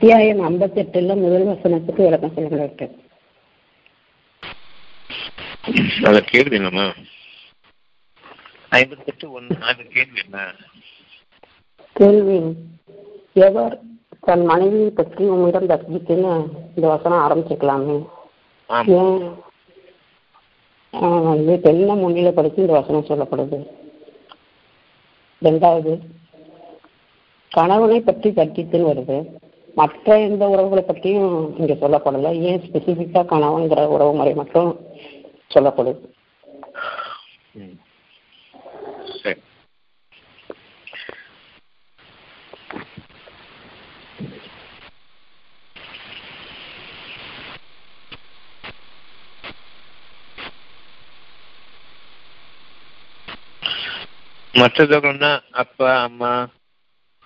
அத்தியாயம் ஐம்பத்தெட்டுல முதல் வசனத்துக்கு விளக்கம் சொல்லுங்க டாக்டர். அந்த கேள்வி என்னம்மா ஐம்பத்தெட்டு ஒன்று கேள்வி என்ன? கேள்வி எவர் தன் மனைவியை பற்றி உம்மிடம் தர்ஜிக்குன்னு இந்த வசனம் ஆரம்பிச்சுக்கலாமே வந்து பெண்ணை முன்னிலைப்படுத்தி இந்த வசனம் சொல்லப்படுது. ரெண்டாவது கணவனை பற்றி தர்ஜித்துன்னு வருது. மற்ற எந்த உறவுகளை பற்றியும் இங்க சொல்லப்படல ஏன் ஸ்பெசிஃபிக்கா கணவன்கிற உறவு முறை மட்டும் சொல்லப்படுது ம். சரி மற்றவர்கள்னா அப்பா அம்மா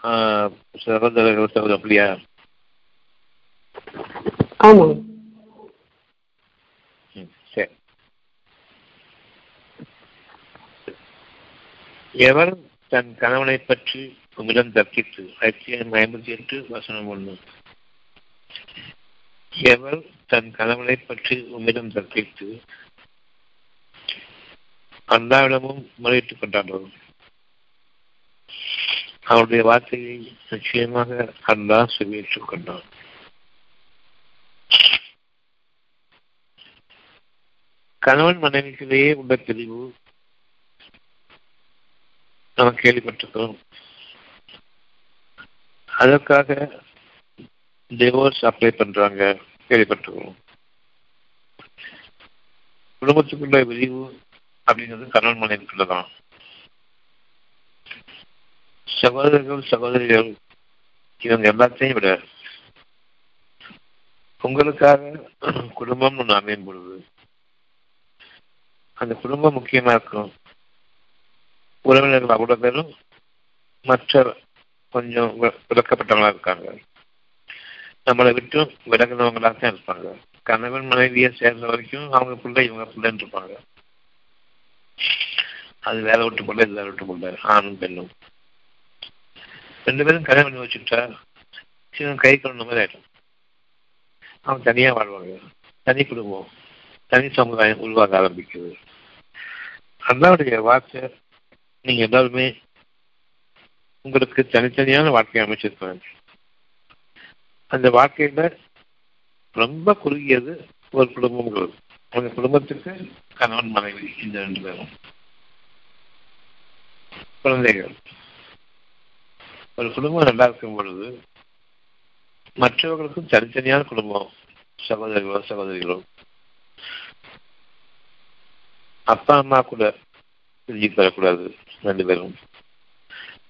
ஆஹ், சகோதரர்கள் சகோதரர் ஆமாம் சரி. எவர் தன் கணவனை பற்றி உங்களிடம் தர்க்கித்து அத்தியாயம் ஐம்பத்தி எட்டு வசனம் ஒண்ணு எவர் தன் கணவனை பற்றி உம்மிடம் தர்க்கித்து அல்லாவிடமும் முறையிட்டுக் கொண்டாரோ அவருடைய வார்த்தையை நிச்சயமாக அல்லாஹ் செவியேற்றுக் கொண்டான். கணவன் மனைவிக்கிடையே உள்ள பிரிவு நாம் கேள்விப்பட்டிருக்கிறோம். அதற்காக டிவோர்ஸ் அப்ளை பண்றாங்க கேள்விப்பட்டிருக்கிறோம். குடும்பத்துக்குள்ள விரிவு அப்படிங்கிறது கணவன் மனைவிக்குள்ளதான். சகோதரர்கள் சகோதரிகள் இவங்க எல்லாத்தையும் விட உங்களுக்காக குடும்பம் ஒன்று அமையும் பொழுது அந்த குடும்பம் முக்கியமா இருக்கும். உறவினர்கள் அவ்வளவு பேரும் மற்ற கொஞ்சம் விளக்கப்பட்டவங்களா இருக்காங்க. நம்மளை விட்டும் விலகினவங்களாக தான் இருப்பாங்க. கணவன் மனைவியை சேர்ந்த வரைக்கும் அவங்க பிள்ளை இவங்க பிள்ளைன்னு இருப்பாங்க. அது வேற விட்டு பிள்ளை இது வேற விட்டு பிள்ளை ஆணும் பெண்ணும். ரெண்டு பேரும் கல்யாணம் பண்ணி வச்சுக்கிட்டா இவன் கை கொண்ட மாதிரி ஆயிடும். அவங்க தனியாக வாழ்வாங்க. தனி குடும்பம். தனி சமுதாயம் உருவாக ஆரம்பிக்குது. அல்லாவுடைய வார்த்தை நீங்க எல்லாருமே உங்களுக்கு தனித்தனியான வாழ்க்கையை அமைச்சிருக்கிறாங்க அந்த வாழ்க்கையில ரொம்ப குறுகியது ஒரு குடும்பங்கிறது அந்த குடும்பத்துக்கு கணவன் மனைவி இந்த ரெண்டு பேரும். குழந்தைகள். ஒரு குடும்பம் நல்லா இருக்கும் பொழுது மற்றவர்களுக்கும் தனித்தனியான குடும்பம் சகோதரிகளோ சகோதரிகளோ அப்பா அம்மா கூட செஞ்சு தரக்கூடாது ரெண்டு பேரும்.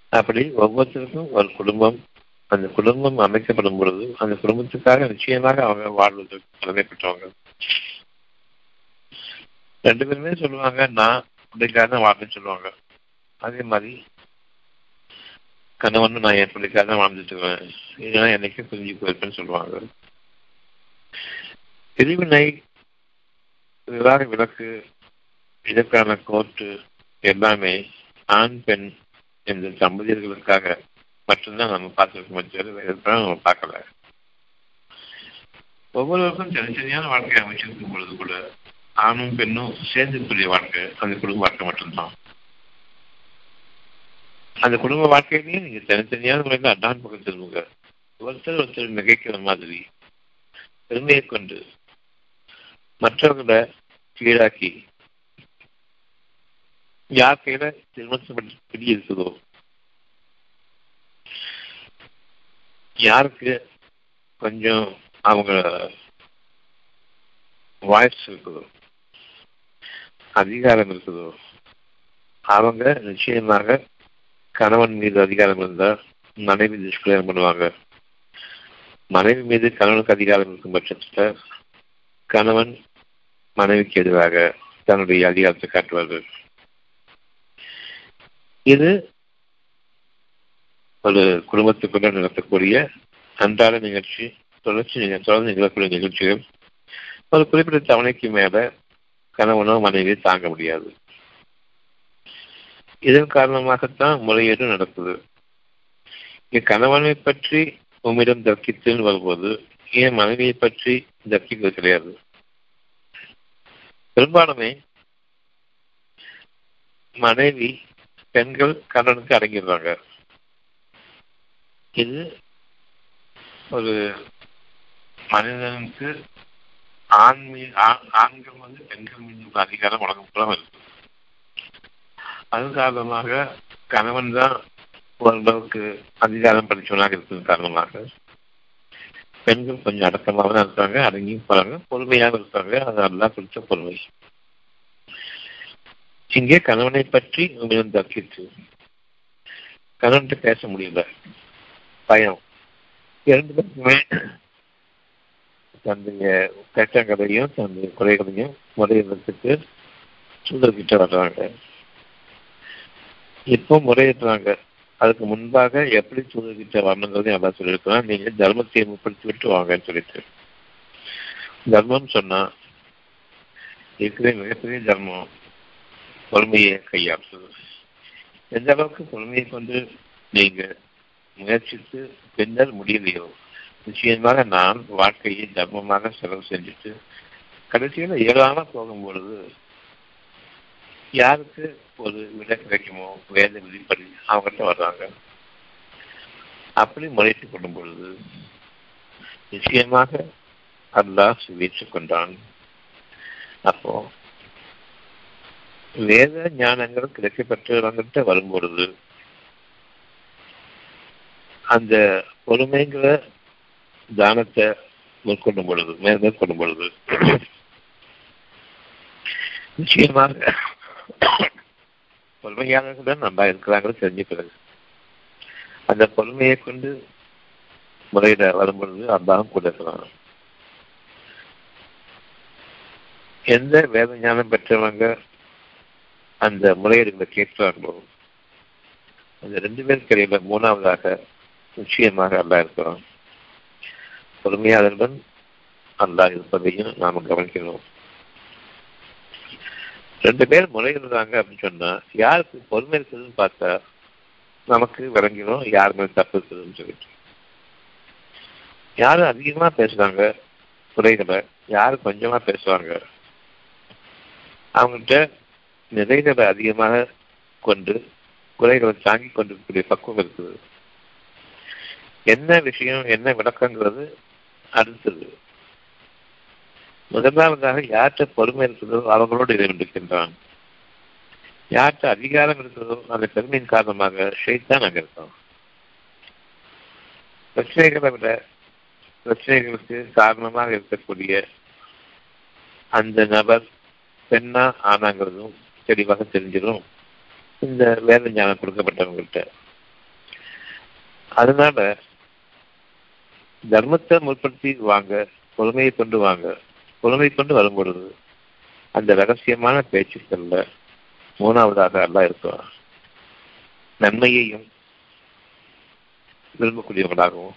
அப்படி ஒவ்வொருத்தருக்கும் ஒரு குடும்பம். அந்த குடும்பம் அமைக்கப்படும் பொழுது அந்த குடும்பத்துக்காக நிச்சயமாக அவங்க வாழ்வதற்கு கடமைப்பட்டவங்க ரெண்டு பேருமே சொல்லுவாங்க நான் பிள்ளைக்காக தான் வாழ்றேன்னு சொல்லுவாங்க. அதே மாதிரி கணவன் நான் என் பிள்ளைக்காக தான் வாழ்ந்துட்டுவேன் இதெல்லாம் என்னைக்கும் புரிஞ்சு போயிருப்பேன்னு சொல்லுவாங்க. பிரிவினை விவாக விளக்கு இதற்கான கோர்ட்டு எல்லாமே ஆண் பெண் என்ற தம்பதியர்களுக்காக மட்டும்தான் நம்ம பார்த்துருக்கோம். தவிர நம்ம பார்க்கல. ஒவ்வொருவருக்கும் தனித்தனியான வாழ்க்கை அமைச்சிருக்கும் பொழுது கூட ஆணும் பெண்ணும் சேர்ந்துக்கூடிய வாழ்க்கை அந்த குடும்ப வாழ்க்கை மட்டும்தான். அந்த குடும்ப வாழ்க்கையிலையும் நீங்க தனித்தனியான முறையில் அடான் பக்கம் திரும்புங்க. ஒருத்தர் ஒருத்தர் நகைக்கிற மாதிரி பெருமையை கொண்டு மற்றவர்களை கீழாக்கி யார் கையில திருமணம் பிடி இருக்குதோ? யாருக்கு கொஞ்சம் அவங்க வாய்ஸ் இருக்குதோ? அதிகாரம் இருக்குதோ? அவங்க நிச்சயமாக கணவன் மீது அதிகாரம் இருந்தால் மனைவி துஷ்பிரயோகம் பண்ணுவாங்க. மனைவி மீது கணவனுக்கு அதிகாரம் இருக்கும் பட்சத்தில் கணவன் மனைவிக்கு எதிராக தன்னுடைய அதிகாரத்தை காட்டுவார்கள். இது ஒரு குடும்பத்துக்குள்ள நடத்தக்கூடிய அன்றாட நிகழ்ச்சி தொடர்ச்சி நிக- தொடர்ந்து நிகழக்கூடிய நிகழ்ச்சிகள். ஒரு குறிப்பிட்ட தவணைக்கு மேல கணவனோ மனைவி தாங்க முடியாது. இதன் காரணமாகத்தான் முறையீடு நடக்குது. இங்க கணவனை பற்றி உம்மிடம் தர்க்கித்துன்னு வரும்போது ஏன் மனைவியை பற்றி தர்க்கிக்கிறது கிடையாது. பெரும்பாலுமே மனைவி பெண்கள் கண்ணனுக்கு அடங்கிடுறாங்க இது ஒரு மனிதனுக்கு ஆண் ஆண்கள் வந்து பெண்கள் மீது உள்ள அதிகாரம் உலகம் இருக்கு அது காரணமாக கணவன் தான் ஓரளவுக்கு அதிகாரம் படிச்சவனாக இருக்கிறது காரணமாக. பெண்கள் கொஞ்சம் அடக்கமாக தான் இருக்காங்க அடங்கியும் போறாங்க பொறுமையாக இருக்காங்க அது நல்லா பிடிச்ச பொறுமை. இங்கே கணவனை பற்றி உங்களிடம் தர்க்கிட்டு கணவன்கிட்ட பேச முடியல. பயம். இரண்டு பேருக்குமே தன்னுடைய கட்டங்களையும் தன்னுடைய குறைகளையும் முறையிடத்துக்கு சூழல்கிட்ட வர்றாங்க. இப்போ முறையிடுறாங்க அதுக்கு முன்பாக எப்படி சூழல்கிட்ட வரணுங்கிறதையும் எல்லாம் சொல்லியிருக்கலாம் நீங்க தர்மத்தை முற்படுத்தி விட்டு வாங்கன்னு சொல்லிட்டு. தர்மம் சொன்னா இருக்கிற மிகப்பெரிய தர்மம். பொறுமையை கையாளுறது எந்த அளவுக்கு பொறுமையை கொண்டு நீங்க முயற்சித்து பின்னர் முடியலையோ நிச்சயமாக நான் வாழ்க்கையை தர்மமாக செலவு செஞ்சுட்டு கடைசியில் இயலாம போகும் பொழுது யாருக்கு ஒரு விட கிடைக்குமோ வேத விதிப்படி அவங்ககிட்ட வர்றாங்க. அப்படி முறைத்து கொள்ளும் பொழுது நிச்சயமாக அல்லாஹ் சுவீச்சு கொண்டான். அப்போ வேத ஞானங்கள் கிடைக்கப்பட்டவங்கிட்ட வரும்பொழுது அந்த பொறுமைங்கிற தானத்தை மேற்கொள்ளும் பொழுது மேற்கொள்ளும் பொழுது நிச்சயமாக பொறுமையாளர்கள் நல்லா இருக்கிறாங்க தெரிஞ்ச பிறகு. அந்த பொறுமையை கொண்டு முறையிட வரும்பொழுது அல்லாஹும் கூட இருக்கிறாங்க எந்த வேத ஞானம் பெற்றவங்க அந்த முறையீடுகளை கேட்கிறார்களோ? அந்த ரெண்டு பேருக்கு இடையில மூணாவதாக நிச்சயமாக அல்லா இருக்கிறோம் பொறுமையாளர்கள் அல்லா இருப்பதையும் நாம் கவனிக்கணும் ரெண்டு பேர் முறையிடுறாங்க அப்படின்னு சொன்னா யாருக்கு பொறுமை இருக்குதுன்னு பார்த்தா நமக்கு விளங்கிடும் யார் மேல் தப்பு இருக்குதுன்னு சொல்லிட்டு. யாரும் அதிகமா பேசுறாங்க? குறைகளை யாரு கொஞ்சமா பேசுவாங்க? அவங்கள்ட்ட நிறைகளை அதிகமாக கொண்டு குறைகளை தாங்கி கொண்டிருக்கக்கூடிய பக்குவம் இருக்குது என்ன விஷயம் என்ன விளக்கங்கிறது அடுத்தது. முதலாவதாக யார்கிட்ட பொறுமை இருக்கிறதோ அவங்களோடு இதை இருக்கின்றான் யார்கிட்ட அதிகாரம் இருக்கிறதோ அந்த பெருமையின் காரணமாக ஷெய்தான் அங்க இருக்கான். பிரச்சனைகளை விட பிரச்சனைகளுக்கு காரணமாக இருக்கக்கூடிய அந்த நபர் பெண்ணா ஆனாங்கிறதும் தெளிவாக தெரிஞ்சிடும். இந்த வேத ஞானம் கொடுக்கப்பட்டவங்கள்ட்ட. அதனால தர்மத்தை முற்படுத்தி வாங்க பொறுமையை கொண்டு வாங்க. பொறுமை கொண்டு வரும் பொழுது அந்த ரகசியமான பேச்சுக்கள்ல மூணாவதாக அல்ல இருக்கும். நன்மையையும் விரும்பக்கூடியவங்களாகவும்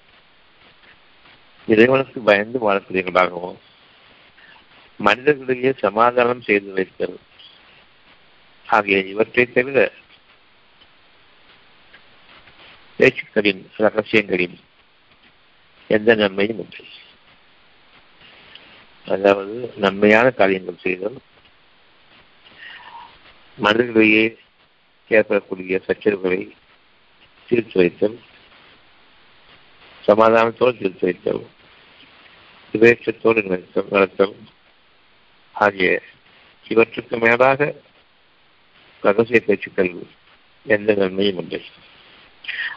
இறைவனுக்கு பயந்து வாழக்கூடியவங்களாகவும் மனிதர்களிடையே சமாதானம் செய்து வைத்தல் ஆகிய இவற்றை தவிர பேச்சுக்களின் ரகசியங்களின் எந்த நன்மையும் இல்லை அதாவது நன்மையான காரியங்கள் செய்தல் மனிதர்களிடையே ஏற்படக்கூடிய சச்சரவுகளை தீர்த்து வைத்தல் சமாதானத்தோடு தீர்த்து வைத்தல் விவேச்சத்தோடு நடத்தல் ஆகிய இவற்றுக்கு மேலாக ரகசிய பேச்சுக்கள் எந்த நன்மையும் இல்லை.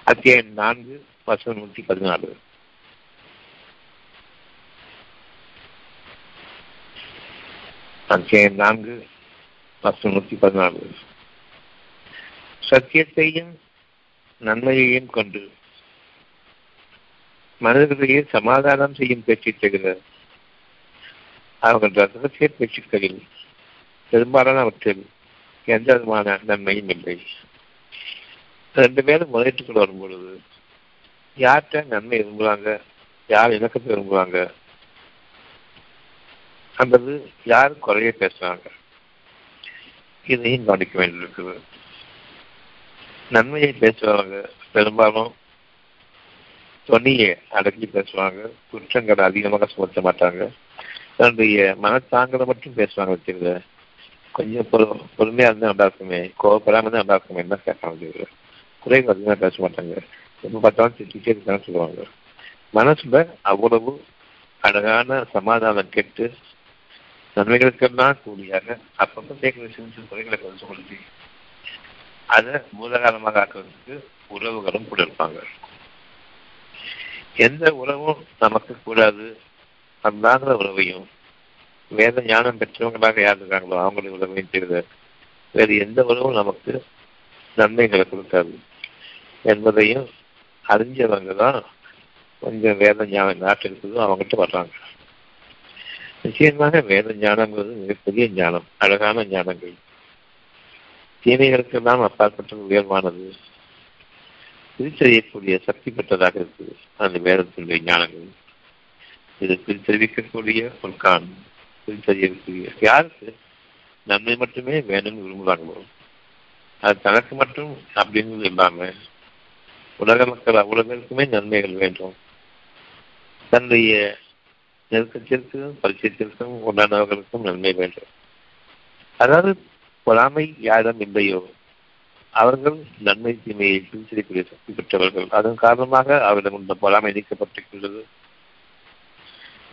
அத்தியாயம் நான்கு வசனம் நூற்றி பதினாலு. அத்தியாயம் நான்கு வசனம் நூற்றி பதினாலு. சத்தியத்தையும் நன்மையையும் கொண்டு மனிதர்களையே சமாதானம் செய்யும் பேச்சை தவிர அவர்கள் ரகசிய பேச்சுக்களில் பெரும்பாலானவற்றில் எந்த விதமான நன்மையும் இல்லை. ரெண்டு பேரும் முறையீட்டுக்குள் வரும் பொழுது யார்கிட்ட நன்மை விரும்புகிறாங்க யார் இணக்கத்தை விரும்புகிறாங்க அல்லது யார் குறைய பேசுறாங்க? இதையும் கவனிக்க வேண்டியிருக்குது நன்மையை பேசுவாங்க பெரும்பாலும் தொனியை அடக்கி பேசுவாங்க குற்றங்களை அதிகமாக சுமத்த மாட்டாங்க. தன்னுடைய மனத்தாங்களை மட்டும் பேசுவாங்க வச்சுருந்த கொஞ்சம் பொறு பொறுமையாக இருந்தால் நல்லா இருக்குமே கோவப்படாமல் இருந்தால் நல்லா இருக்குமே என்ன கேட்காம குறைகள் அதிகமாக பேச மாட்டாங்க. ரொம்ப பார்த்தாலும் திட்டிட்டே இருக்கான்னு சொல்லுவாங்க. மனசுல அவ்வளவு அழகான சமாதானம் கெட்டு நன்மைகளுக்கெல்லாம் கூடியாக அப்பப்போ சேர்க்கிற சின்ன சின்ன குறைகளை பரிசுப்படுத்தி அதை மூலகாலமாக ஆக்குறதுக்கு உறவுகளும் கூட இருப்பாங்க. எந்த உறவும் நமக்கு கூடாது. அல்லாத உறவையும் வேத ஞானம் பெற்றவங்களாக யார் இருக்காங்களோ அவங்களுடைய உறவையும் வேறு எந்த உறவும் நமக்கு நன்மைகளை கொடுக்காது என்பதையும் அறிஞ்சவங்க தான் கொஞ்சம் வேத ஞானம் நாட்டில் இருக்குதோ அவங்ககிட்ட வர்றாங்க. நிச்சயமாக வேத ஞானங்கிறது மிகப்பெரிய ஞானம் அழகான ஞானங்கள். தீமைகளுக்கெல்லாம் அப்பாற்பட்ட உயர்வானது பிரித்தறியக்கூடிய சக்தி பெற்றதாக இருக்குது. அந்த வேதத்தினுடைய ஞானங்கள். இது பிரித்தறிவிக்கக்கூடிய ஒரு சரி பிரித்தறியக்கூடிய யாருக்கு? நன்மை மட்டுமே வேணும்னு விரும்புகிறாங்களோ அது தனக்கு மட்டும் அப்படிங்கிறது இல்லாம உலக மக்கள் அவ்வளவுக்குமே நன்மைகள் வேண்டும். தன்னுடைய நெருக்கத்திற்கும் பரிச்சயத்திற்கும் உண்டானவர்களுக்கும் நன்மை வேண்டும். அதாவது பொறாமை யாரிடம் இல்லையோ அவர்கள் நன்மை தீமையை பிரிச்சிருக்கூடிய சக்தி பெற்றவர்கள். அதன் காரணமாக அவரிடம் இந்த பொறாமை நீக்கப்பட்டிருக்கின்றது.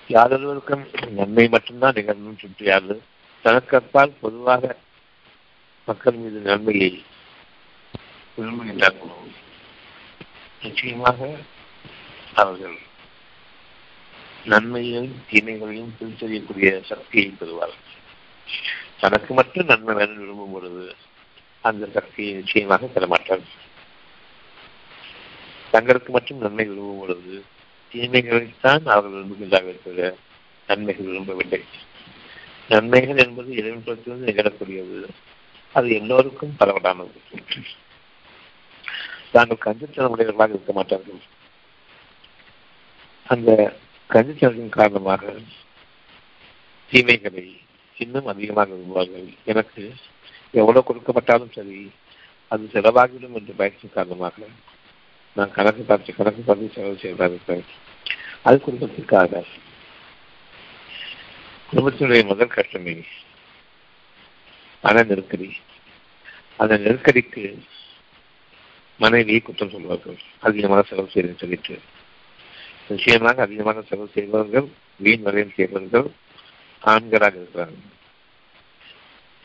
யாரொருவருக்கும் நன்மை மட்டும்தான் நிகழும் சுற்றியாது தனக்கு பொதுவாக மக்கள் மீது நன்மையை விரும்புகின்றார்களோ நிச்சயமாக அவர்கள் நன்மையையும் தீமைகளையும் திருச்செறியக்கூடிய சக்தியை பெறுவார்கள். தனக்கு மட்டும் நன்மை வேணும் விரும்பும் பொழுது அந்த சக்தியை நிச்சயமாக பெறமாட்டார்கள் தங்களுக்கு மட்டும் நன்மை விரும்பும் பொழுது தீமைகளைத்தான் அவர்கள் விரும்புகின்றார்கள் தவிர நன்மைகள் விரும்பவில்லை. நன்மைகள் என்பது இறைவன் நிகழக்கூடியது. அது எல்லோருக்கும் பரவலானது. தாங்கள் கஞ்சத்தனம் உடையவர்களாக இருக்க மாட்டார்கள். அந்த கஞ்சத்தனத்தின் காரணமாக தீமைகளை இன்னும் அதிகமாக விரும்புவார்கள். எனக்கு எவ்வளவு கொடுக்கப்பட்டாலும் சரி அது செலவாகிவிடும் என்ற பயத்தின் காரணமாக நான் கணக்கு பார்த்து கணக்கு பார்த்து செலவு செய்வதாக இருக்கிறேன் அது குடும்பத்திற்காக. குடும்பத்தினுடைய முதல் கஷ்டமே மன நெருக்கடி. அந்த நெருக்கடிக்கு மனைவியை குற்றம் சொல்வார்கள். அதிகமாக செலவு செய்வேன் சொல்லிட்டு. நிச்சயமாக அதிகமாக செலவு செய்பவர்கள் வீண் வரையும் செய்பவர்கள் ஆண்களாக இருக்கிறார்கள்.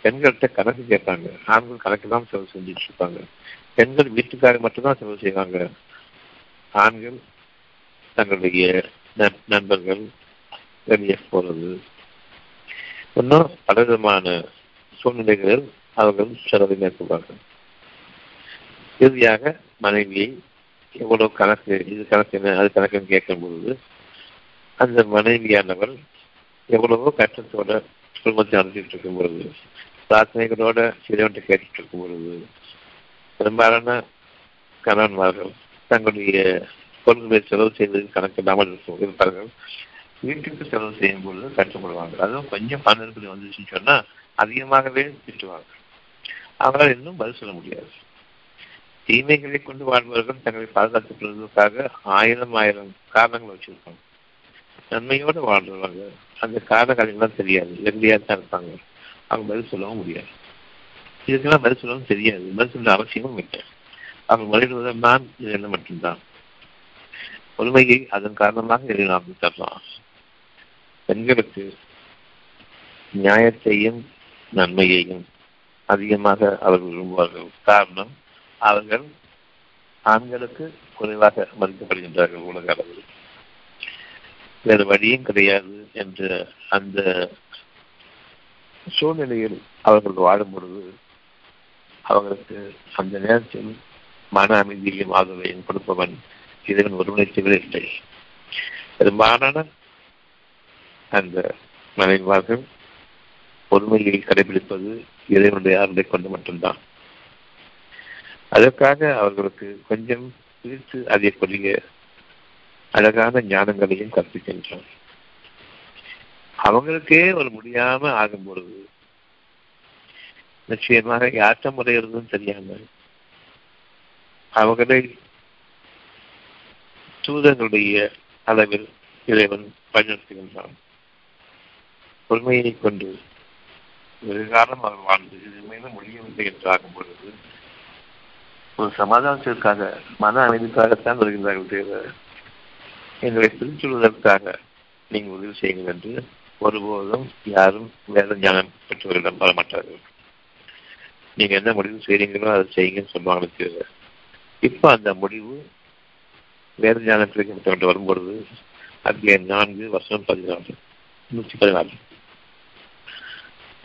பெண்கள்கிட்ட கணக்கு கேட்பாங்க. ஆண்கள் கணக்கு தான் செலவு செஞ்சுட்டு இருப்பாங்க பெண்கள் வீட்டுக்காக மட்டும்தான் செலவு செய்வாங்க. ஆண்கள் தங்களுடைய நண்பர்கள் வெளியே போறது. இன்னும் பல விதமான சூழ்நிலைகளில் அவர்கள் செலவை மேற்கொள்வார்கள். இறுதியாக மனைவியை எவ்வளவு கணக்கு இது கணக்கு என்ன அது கணக்குன்னு கேட்கும் பொழுது அந்த மனைவியானவர் எவ்வளவோ கஷ்டத்தோட குடும்பத்தை நடத்திட்டு இருக்கும் பொழுது பிரார்த்தனைகளோட சிறுவன்ட்டு கேட்டுட்டு இருக்கும் பொழுது பெரும்பாலான கணவன்மார்கள் தங்களுடைய பொருள்களை செலவு செய்து கணக்கில்லாமல் இருப்பார்கள் வீட்டுக்கு செலவு செய்யும் பொழுது கஷ்டப்படுவாங்க அதுவும் கொஞ்சம் பன்னெண்டு வந்துச்சுன்னு சொன்னா அதிகமாகவே திட்டுவாங்க அவங்களால் இன்னும் பதில் சொல்ல முடியாது. தீமைகளை கொண்டு வாழ்பவர்கள் தங்களை பாதுகாத்துக் கொள்வதற்காக ஆயிரம் ஆயிரம் காரணங்கள் வச்சிருப்பாங்க. நன்மையோடு வாழ்ந்துருவாங்க அந்த காரணங்கள் எல்லாம் தெரியாது. வெள்ளியா தான் இருப்பாங்க. அவங்க பதில் சொல்லவும் முடியாது. இதுக்கெல்லாம் பதில் சொல்லவும் தெரியாது. பதில் சொல்ல அவசியமும் இல்லை. அவங்க மறைடுவதும் தான் இது என்ன மட்டும்தான். பொறுமையை அதன் காரணமாக இதை நாம் தரலாம் பெண்களுக்கு நியாயத்தையும் நன்மையையும் அதிகமாக அவர்கள் விரும்புவார்கள். காரணம் அவர்கள் ஆண்களுக்கு குறைவாக மதிக்கப்படுகின்றார்கள் உலக அளவில். வேறு வழியும் கிடையாது என்ற அந்த சூழ்நிலையில் அவர்கள் வாழும் பொழுது அவர்களுக்கு அந்த நேரத்தில் மன அமைதியையும் ஆதரவையும் கொடுப்பவன் இதன் ஒருவனை தவிர இல்லை. பெரும்பாலான அந்த மனைவார்கள் பொறுமையை கடைபிடிப்பது இறைவனுடைய ஆறுகளை கொண்டு மட்டும்தான். அதற்காக அவர்களுக்கு கொஞ்சம் பிரித்து அறியக்கூடிய அழகான ஞானங்களையும் கற்பிக்கின்றான். அவங்களுக்கே ஒரு முடியாம ஆகும் பொழுது நிச்சயமாக யாற்றம் முறையிறதும் தெரியாம அவர்களை தூதங்களுடைய அளவில் இறைவன் பயன்படுத்துகின்றான். பொறுமையை கொண்டு வெகுகாலம் அவர் வாழ்ந்து இது மேலும் முடியவில்லை என்று ஆகும் பொழுது ஒரு சமாதானத்திற்காக மன அமைதிக்காகத்தான் வருகின்றார்கள் தேவை. எங்களை பிரிச்சுள்வதற்காக நீங்கள் உதவி செய்யுங்கள் என்று ஒருபோதும் யாரும் வேத ஞானம் பெற்றவர்களிடம் வரமாட்டார்கள். நீங்க என்ன முடிவு செய்றீங்களோ அதை செய்யுங்கன்னு சொல்லுவாங்க தவிர இப்ப அந்த முடிவு வேத ஞானம் கிடைக்கப்பட்டு வரும்பொழுது அத்தியாயம் நான்கு வருஷம் பதினாலு நூற்றி பதினாலு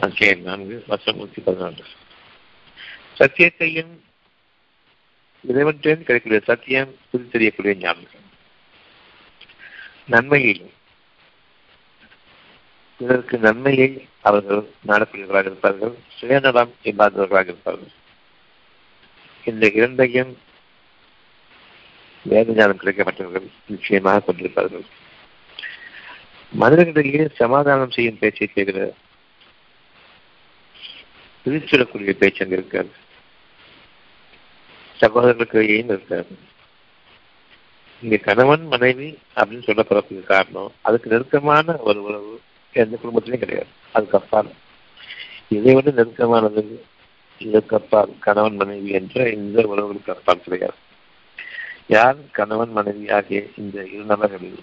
அத்தியாயம் நான்கு வருஷம் நூற்றி பதினாலு சத்தியத்தையும் இறைவன்றின் கிடைக்கக்கூடிய சத்தியம் புது தெரியக்கூடிய ஞானம். நன்மையிலும் பிறருக்கு நன்மையை அவர்கள் நாடக்கூடியவர்களாக இருப்பார்கள் சுயநலம் இல்லாதவர்களாக இருப்பார்கள். இந்த இரண்டையும் வேத ஞானம் கிடைக்கப்பட்டவர்கள் நிச்சயமாக கொண்டிருப்பார்கள். மனிதர்களிடையே சமாதானம் செய்யும் பேச்சை தவிர பிரிச்சுடக்கூடிய பேச்சு அங்கு இருக்காது. சகோதரர்களுக்கு இடையேயும் இருக்காது. இங்க கணவன் மனைவி அப்படின்னு சொல்லப்படக்கூடிய காரணம் அதுக்கு நெருக்கமான ஒரு உறவு எந்த குடும்பத்திலையும் கிடையாது. அதுக்கு அப்பால் இதை விட நெருக்கமானது இதற்கு அப்பால் கணவன் மனைவி என்ற இந்த உறவுகளுக்கு அப்பால் கிடையாது. யார் கணவன் மனைவி ஆகிய இந்த இரு நபர்களில்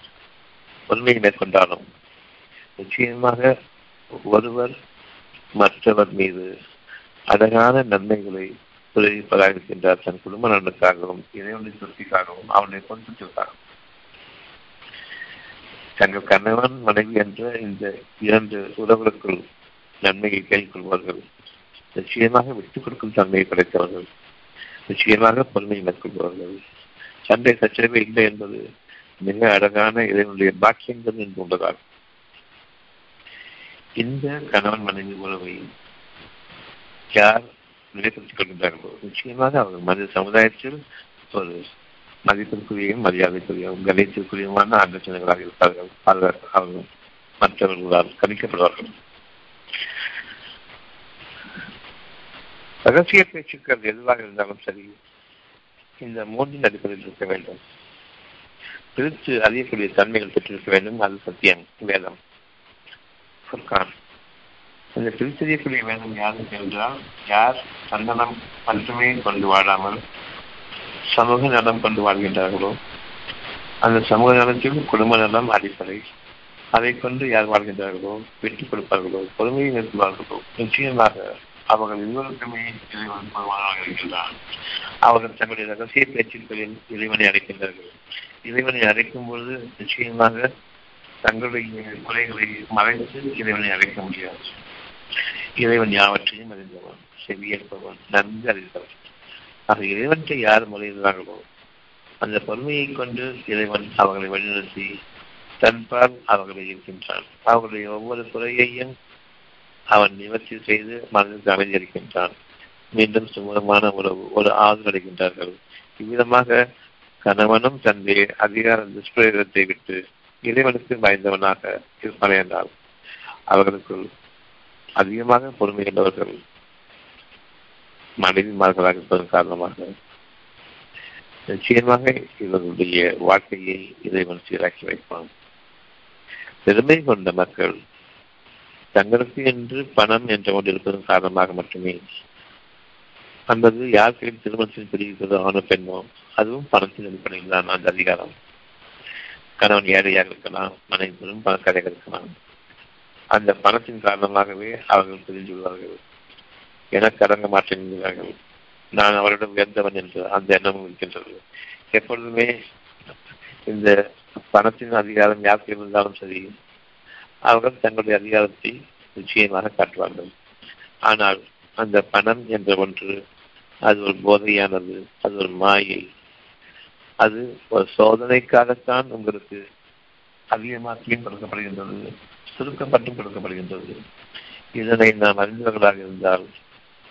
உண்மையை மேற்கொண்டாலும் நிச்சயமாக ஒருவர் மற்றவர் மீது அழகான நன்மைகளை புரிவிப்பதாக இருக்கின்றார் தன் குடும்ப நலனுக்காகவும் இறைவனுடைய திருப்திக்காகவும் அவனுடைய பொருத்தத்திற்காகவும் தங்கள் கணவன் மனைவி என்ற இந்த இரண்டு உறவுகளுக்குள் நன்மையை கைக்கொள்வார்கள் நிச்சயமாக விட்டுக் கொடுக்கும் தன்மையை படைத்தவர்கள். நிச்சயமாக பொறுமை மேற்கொள்வார்கள் சண்டை சச்சரவு இல்லை என்பது மிக அழகான இதனுடைய பாக்கியங்கள் என்று உள்ளதால் இந்த கணவன் மனைவி உறவை யார் நிலைப்படுத்திக் கொள்கின்றார்களோ நிச்சயமாக அவர்கள் மனித சமுதாயத்தில் ஒரு மதிப்பிற்குரியும் மரியாதைக்குரியும் கணித்திற்குரியமான அங்கச்சனைகளாக இருப்பார்கள். அவர்கள் மற்றவர்களால் கணிக்கப்படுவார்கள். ரகசிய பேச்சுக்கள் எதுவாக இருந்தாலும் சரி இந்த மூன்றின் அடிப்படையில் இருக்க வேண்டும். பிரித்து அறியக்கூடிய தன்மைகள் பெற்றிருக்க வேண்டும். அது சத்தியம். வேதம். ஃபுர்கான் இந்த பிரித்தறியக்கூடிய வேதம் யாருக்கு என்றால் யார் சந்தனம் மட்டுமே கொண்டு வாழாமல் சமூக நலம் கொண்டு வாழ்கின்றார்களோ அந்த சமூக நலத்தில் குடும்ப நலம் அடிப்படை. அதை கொண்டு யார் வாழ்கின்றார்களோ வெற்றி கொடுப்பார்களோ பொறுமையை நிறுத்துவார்களோ நிச்சயமாக அவர்கள் இருவருக்குமே இறைவன் பகவானாக இருக்கின்றார் அவர்கள் தங்களுடைய ரகசிய பேச்சுக்களில் இறைவனை அழைக்கின்றார்கள். இறைவனை அழைக்கும் பொழுது நிச்சயமாக தங்களுடைய குறைகளை மறைத்து இறைவனை அழைக்க முடியாது. இறைவன் யாவற்றையும் அறிந்தவன் செவியேற்பவன் நன்கு அறிந்தவன். ஆக இறைவன்கிட்ட யார் முறையிடுறார்களோ அந்த பொறுமையை கொண்டு இறைவன் அவர்களை வழிநடத்தி தன்பால் அவர்களை இருக்கின்றான் அவர்களுடைய ஒவ்வொரு குறையையும் அவன் நிவர்த்தி செய்து மனதிற்கு அமைந்திருக்கின்றான். மீண்டும் சுமூகமான உறவு ஒரு ஆறு அடைகின்றார்கள். இவ்விதமாக கணவனும் தன்னுடைய அதிகார துஷ்பிரயோகத்தை விட்டு இறைவனுக்கு பயந்தவனாக இருப்பான் என்றால் அவர்களுக்குள் அதிகமாக பொறுமை கொண்டவர்கள் மனிதன்மார்களாக இருப்பதன் காரணமாக நிச்சயமாக இவர்களுடைய வாழ்க்கையை இறைவன் சீராக்கி வைப்பான். பெருமை கொண்ட மக்கள் தங்களுக்கு என்று பணம் என்ற ஒன்று இருப்பதன் காரணமாக மட்டுமே. அல்லது யார் கையில் திருமணத்தில் பிரிவிப்பது ஆணோ பெண்ணோ அதுவும் பணத்தின் அடிப்படையில் தான் அந்த அதிகாரம். கணவன் ஏழையாக இருக்கலாம் மனைவி பெரும் பணக்காரையாக இருக்கலாம். அந்த பணத்தின் காரணமாகவே அவர்கள் பிரிந்து விடுவார்கள் எனக்கு அடங்க மாட்டேங்கிறார்கள் நான் அவரிடம் உயர்ந்தவன் என்று அந்த எண்ணமும் இருக்கின்றது. எப்பொழுதுமே இந்த பணத்தின் அதிகாரம் யாருக்கு இருந்தாலும் சரி அவர்கள் தங்களுடைய அதிகாரத்தை நிச்சயமாக காட்டுவார்கள். ஆனால் அந்த பணம் என்ற ஒன்று அது ஒரு போதையானது அது ஒரு மாயை. அது ஒரு சோதனைக்காகத்தான் உங்களுக்கு அதிகமாக்கியும் கொடுக்கப்படுகின்றது சுருக்கப்பட்டும் கொடுக்கப்படுகின்றது. இதனை நாம் அறிந்தவர்களாக இருந்தால்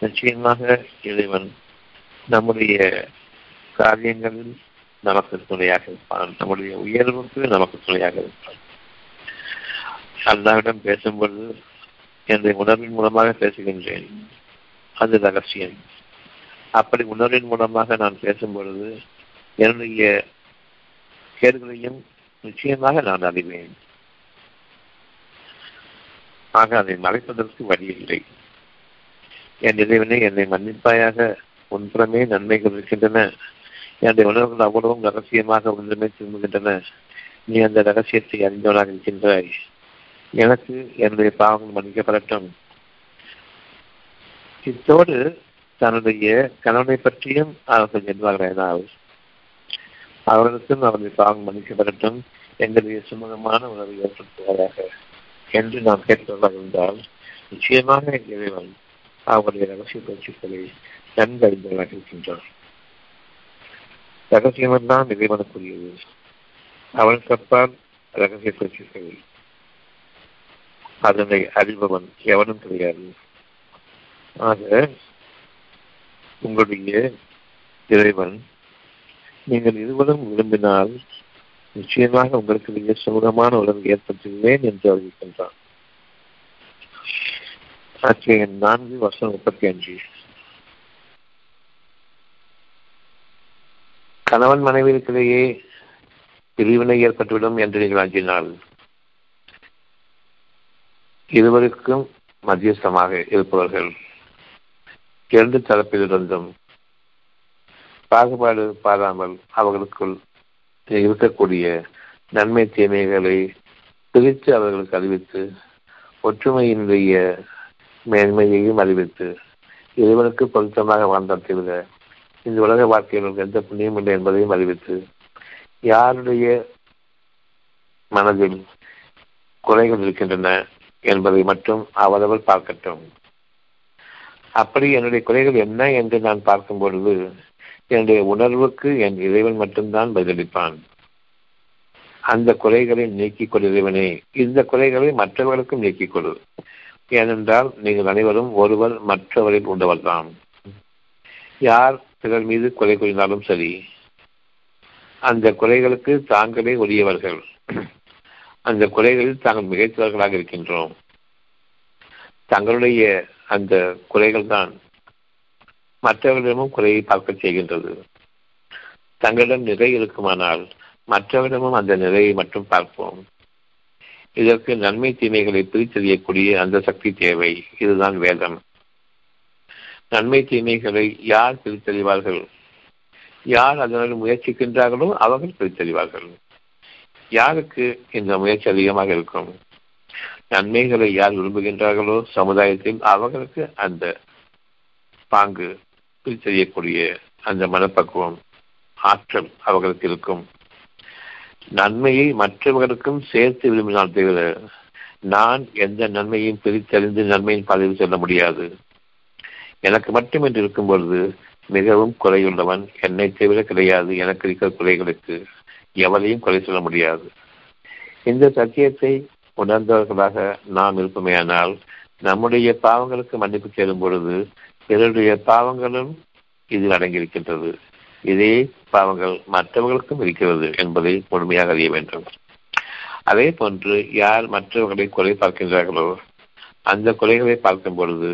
நிச்சயமாக இறைவன் நம்முடைய காரியங்களில் நமக்கு துணையாக இருப்பான். நம்முடைய உயர்வுக்கு நமக்கு துணையாக இருப்பான். அல்லாவிடம் பேசும்பொழுது என்னுடைய உணர்வின் மூலமாக பேசுகின்றேன். அது ரகசியம். அப்படி உணர்வின் மூலமாக நான் பேசும் பொழுது என்னுடைய கேடுகளையும் நிச்சயமாக நான் அறிவேன். ஆக அதை மறைப்பதற்கு வழி இல்லை. என் இறைவனை என்னை மன்னிப்பாயாக. ஒன்றமே நன்மைகள் இருக்கின்றன. என்னுடைய உணர்வுகள் அவ்வளவும் ரகசியமாக ஒன்றுமே திரும்புகின்றன. நீ அந்த ரகசியத்தை அறிந்தவனாக இருக்கின்றாய். எனக்கு என்னுடைய பாவங்கள் மன்னிக்கப்படட்டும். இத்தோடு தன்னுடைய கணவனை பற்றியும் அவர்கள் சொல்வார்கள் அவர்களுக்கும் அவருடைய பாவம் மன்னிக்கப்படட்டும். எங்களுடைய சுமூகமான உணர்வு ஏற்படுத்துவதாக என்று நாம் கேட்பதாக இருந்தால் நிச்சயமாக இறைவன் அவருடைய ரகசிய பயிற்சிகளை நன்கறிந்தவராக இருக்கின்றார். ரகசியம்தான் இறைவனுக்குரியது. அவன் கற்பால் ரகசிய பயிற்சிகள் அதனை அறிபவன் எவனும் கிடையாது. ஆக உங்களுடைய இறைவன் நீங்கள் இருவரும் விரும்பினால் நிச்சயமாக உங்களுக்கு மிக சுமூகமான உலகம் ஏற்படுத்துவேன் என்று அறிவிக்கின்றான் அத்தியாயம் நான்கு வருஷம் முப்பத்தி அஞ்சு. கணவன் மனைவியிற்கிடையே பிரிவினை ஏற்பட்டுவிடும் என்று நீங்கள் அஞ்சினால் இருவருக்கும் மத்தியஸ்தமாக இருப்பவர்கள் இரண்டு தரப்பிலிருந்தும் பாகுபாடு பாராமல் அவர்களுக்குள் இருக்கக்கூடிய நன்மை தீமைகளை பிரித்து அவர்களுக்கு அறிவித்து ஒற்றுமையினுடைய மேன்மையையும் அறிவித்து இறைவனுக்கு பொருத்தமாக வாழ்ந்தால் விட இந்த உலக வாழ்க்கையில் எந்த புண்ணியம் இல்லை என்பதையும் அறிவித்து யாருடைய மனதில் குறைகள் இருக்கின்றன என்பதை மட்டும் அவரவர் பார்க்கட்டும். அப்படி என்னுடைய குறைகள் என்ன என்று நான் பார்க்கும் பொழுது என்னுடைய உணர்வுக்கு என் இறைவன் மட்டும்தான் பதிலளிப்பான். அந்த குறைகளை நீக்கிக் கொள் இறைவனே. இந்த குறைகளை மற்றவர்களுக்கும் நீக்கிக் கொடு. ஏனென்றால் நீங்கள் அனைவரும் ஒருவர் மற்றவரில் உண்டவர்தான். யார் பிறர் மீது குறை கூறினாலும் சரி அந்த குறைகளுக்கு தாங்களே உரியவர்கள். அந்த குறைகளில் தாங்கள் மிகைத்தவர்களாக இருக்கின்றோம். தங்களுடைய அந்த குறைகள் தான் மற்றவர்களிடமும் குறையை பார்க்க செய்கின்றது. தங்களிடம் நிறை இருக்குமானால் மற்றவரிடமும் அந்த நிறையை மட்டும் பார்ப்போம். இதற்கு நன்மை தீமைகளை பிரித்தறியக்கூடிய அந்த சக்தி தேவை. இதுதான் வேதம். நன்மை தீமைகளை யார் பிரித்தறிவார்கள்? யார் அதனால் முயற்சிக்கின்றார்களோ அவர்கள் பிரித்தறிவார்கள். யாருக்கு இந்த முயற்சி அதிகமாக இருக்கும்? நன்மைகளை யார் விரும்புகின்றார்களோ சமுதாயத்தில் அவர்களுக்கு அந்த பாங்கு பிரித்தறியக்கூடிய அந்த மனப்பக்குவம் ஆற்றல் அவர்களுக்கு இருக்கும். நன்மையை மற்றவர்களுக்கும் சேர்த்து விரும்பினால் தவிர நான் எந்த நன்மையும் பிரித்தறிந்து நன்மையின் பதிவு செல்ல முடியாது. எனக்கு மட்டும் என்று இருக்கும் பொழுது மிகவும் குறையுள்ளவன். என்னை தவிர கிடையாது. எனக்கு இருக்கிற குறைகளுக்கு எவரையும் குறை சொல்ல முடியாது. இந்த சத்தியத்தை உணர்ந்தவர்களாக நாம் இருப்போமேயானால் நம்முடைய பாவங்களுக்கு மன்னிப்பு சேரும் பொழுது பிறருடைய பாவங்களும் இதில் அடங்கியிருக்கின்றது. இதே பாவங்கள் மற்றவர்களுக்கும் இருக்கிறது என்பதை முழுமையாக அறிய வேண்டும். அதே போன்று யார் மற்றவர்களை குறை பார்க்கின்றார்களோ அந்த குறைகளை பார்க்கும் பொழுது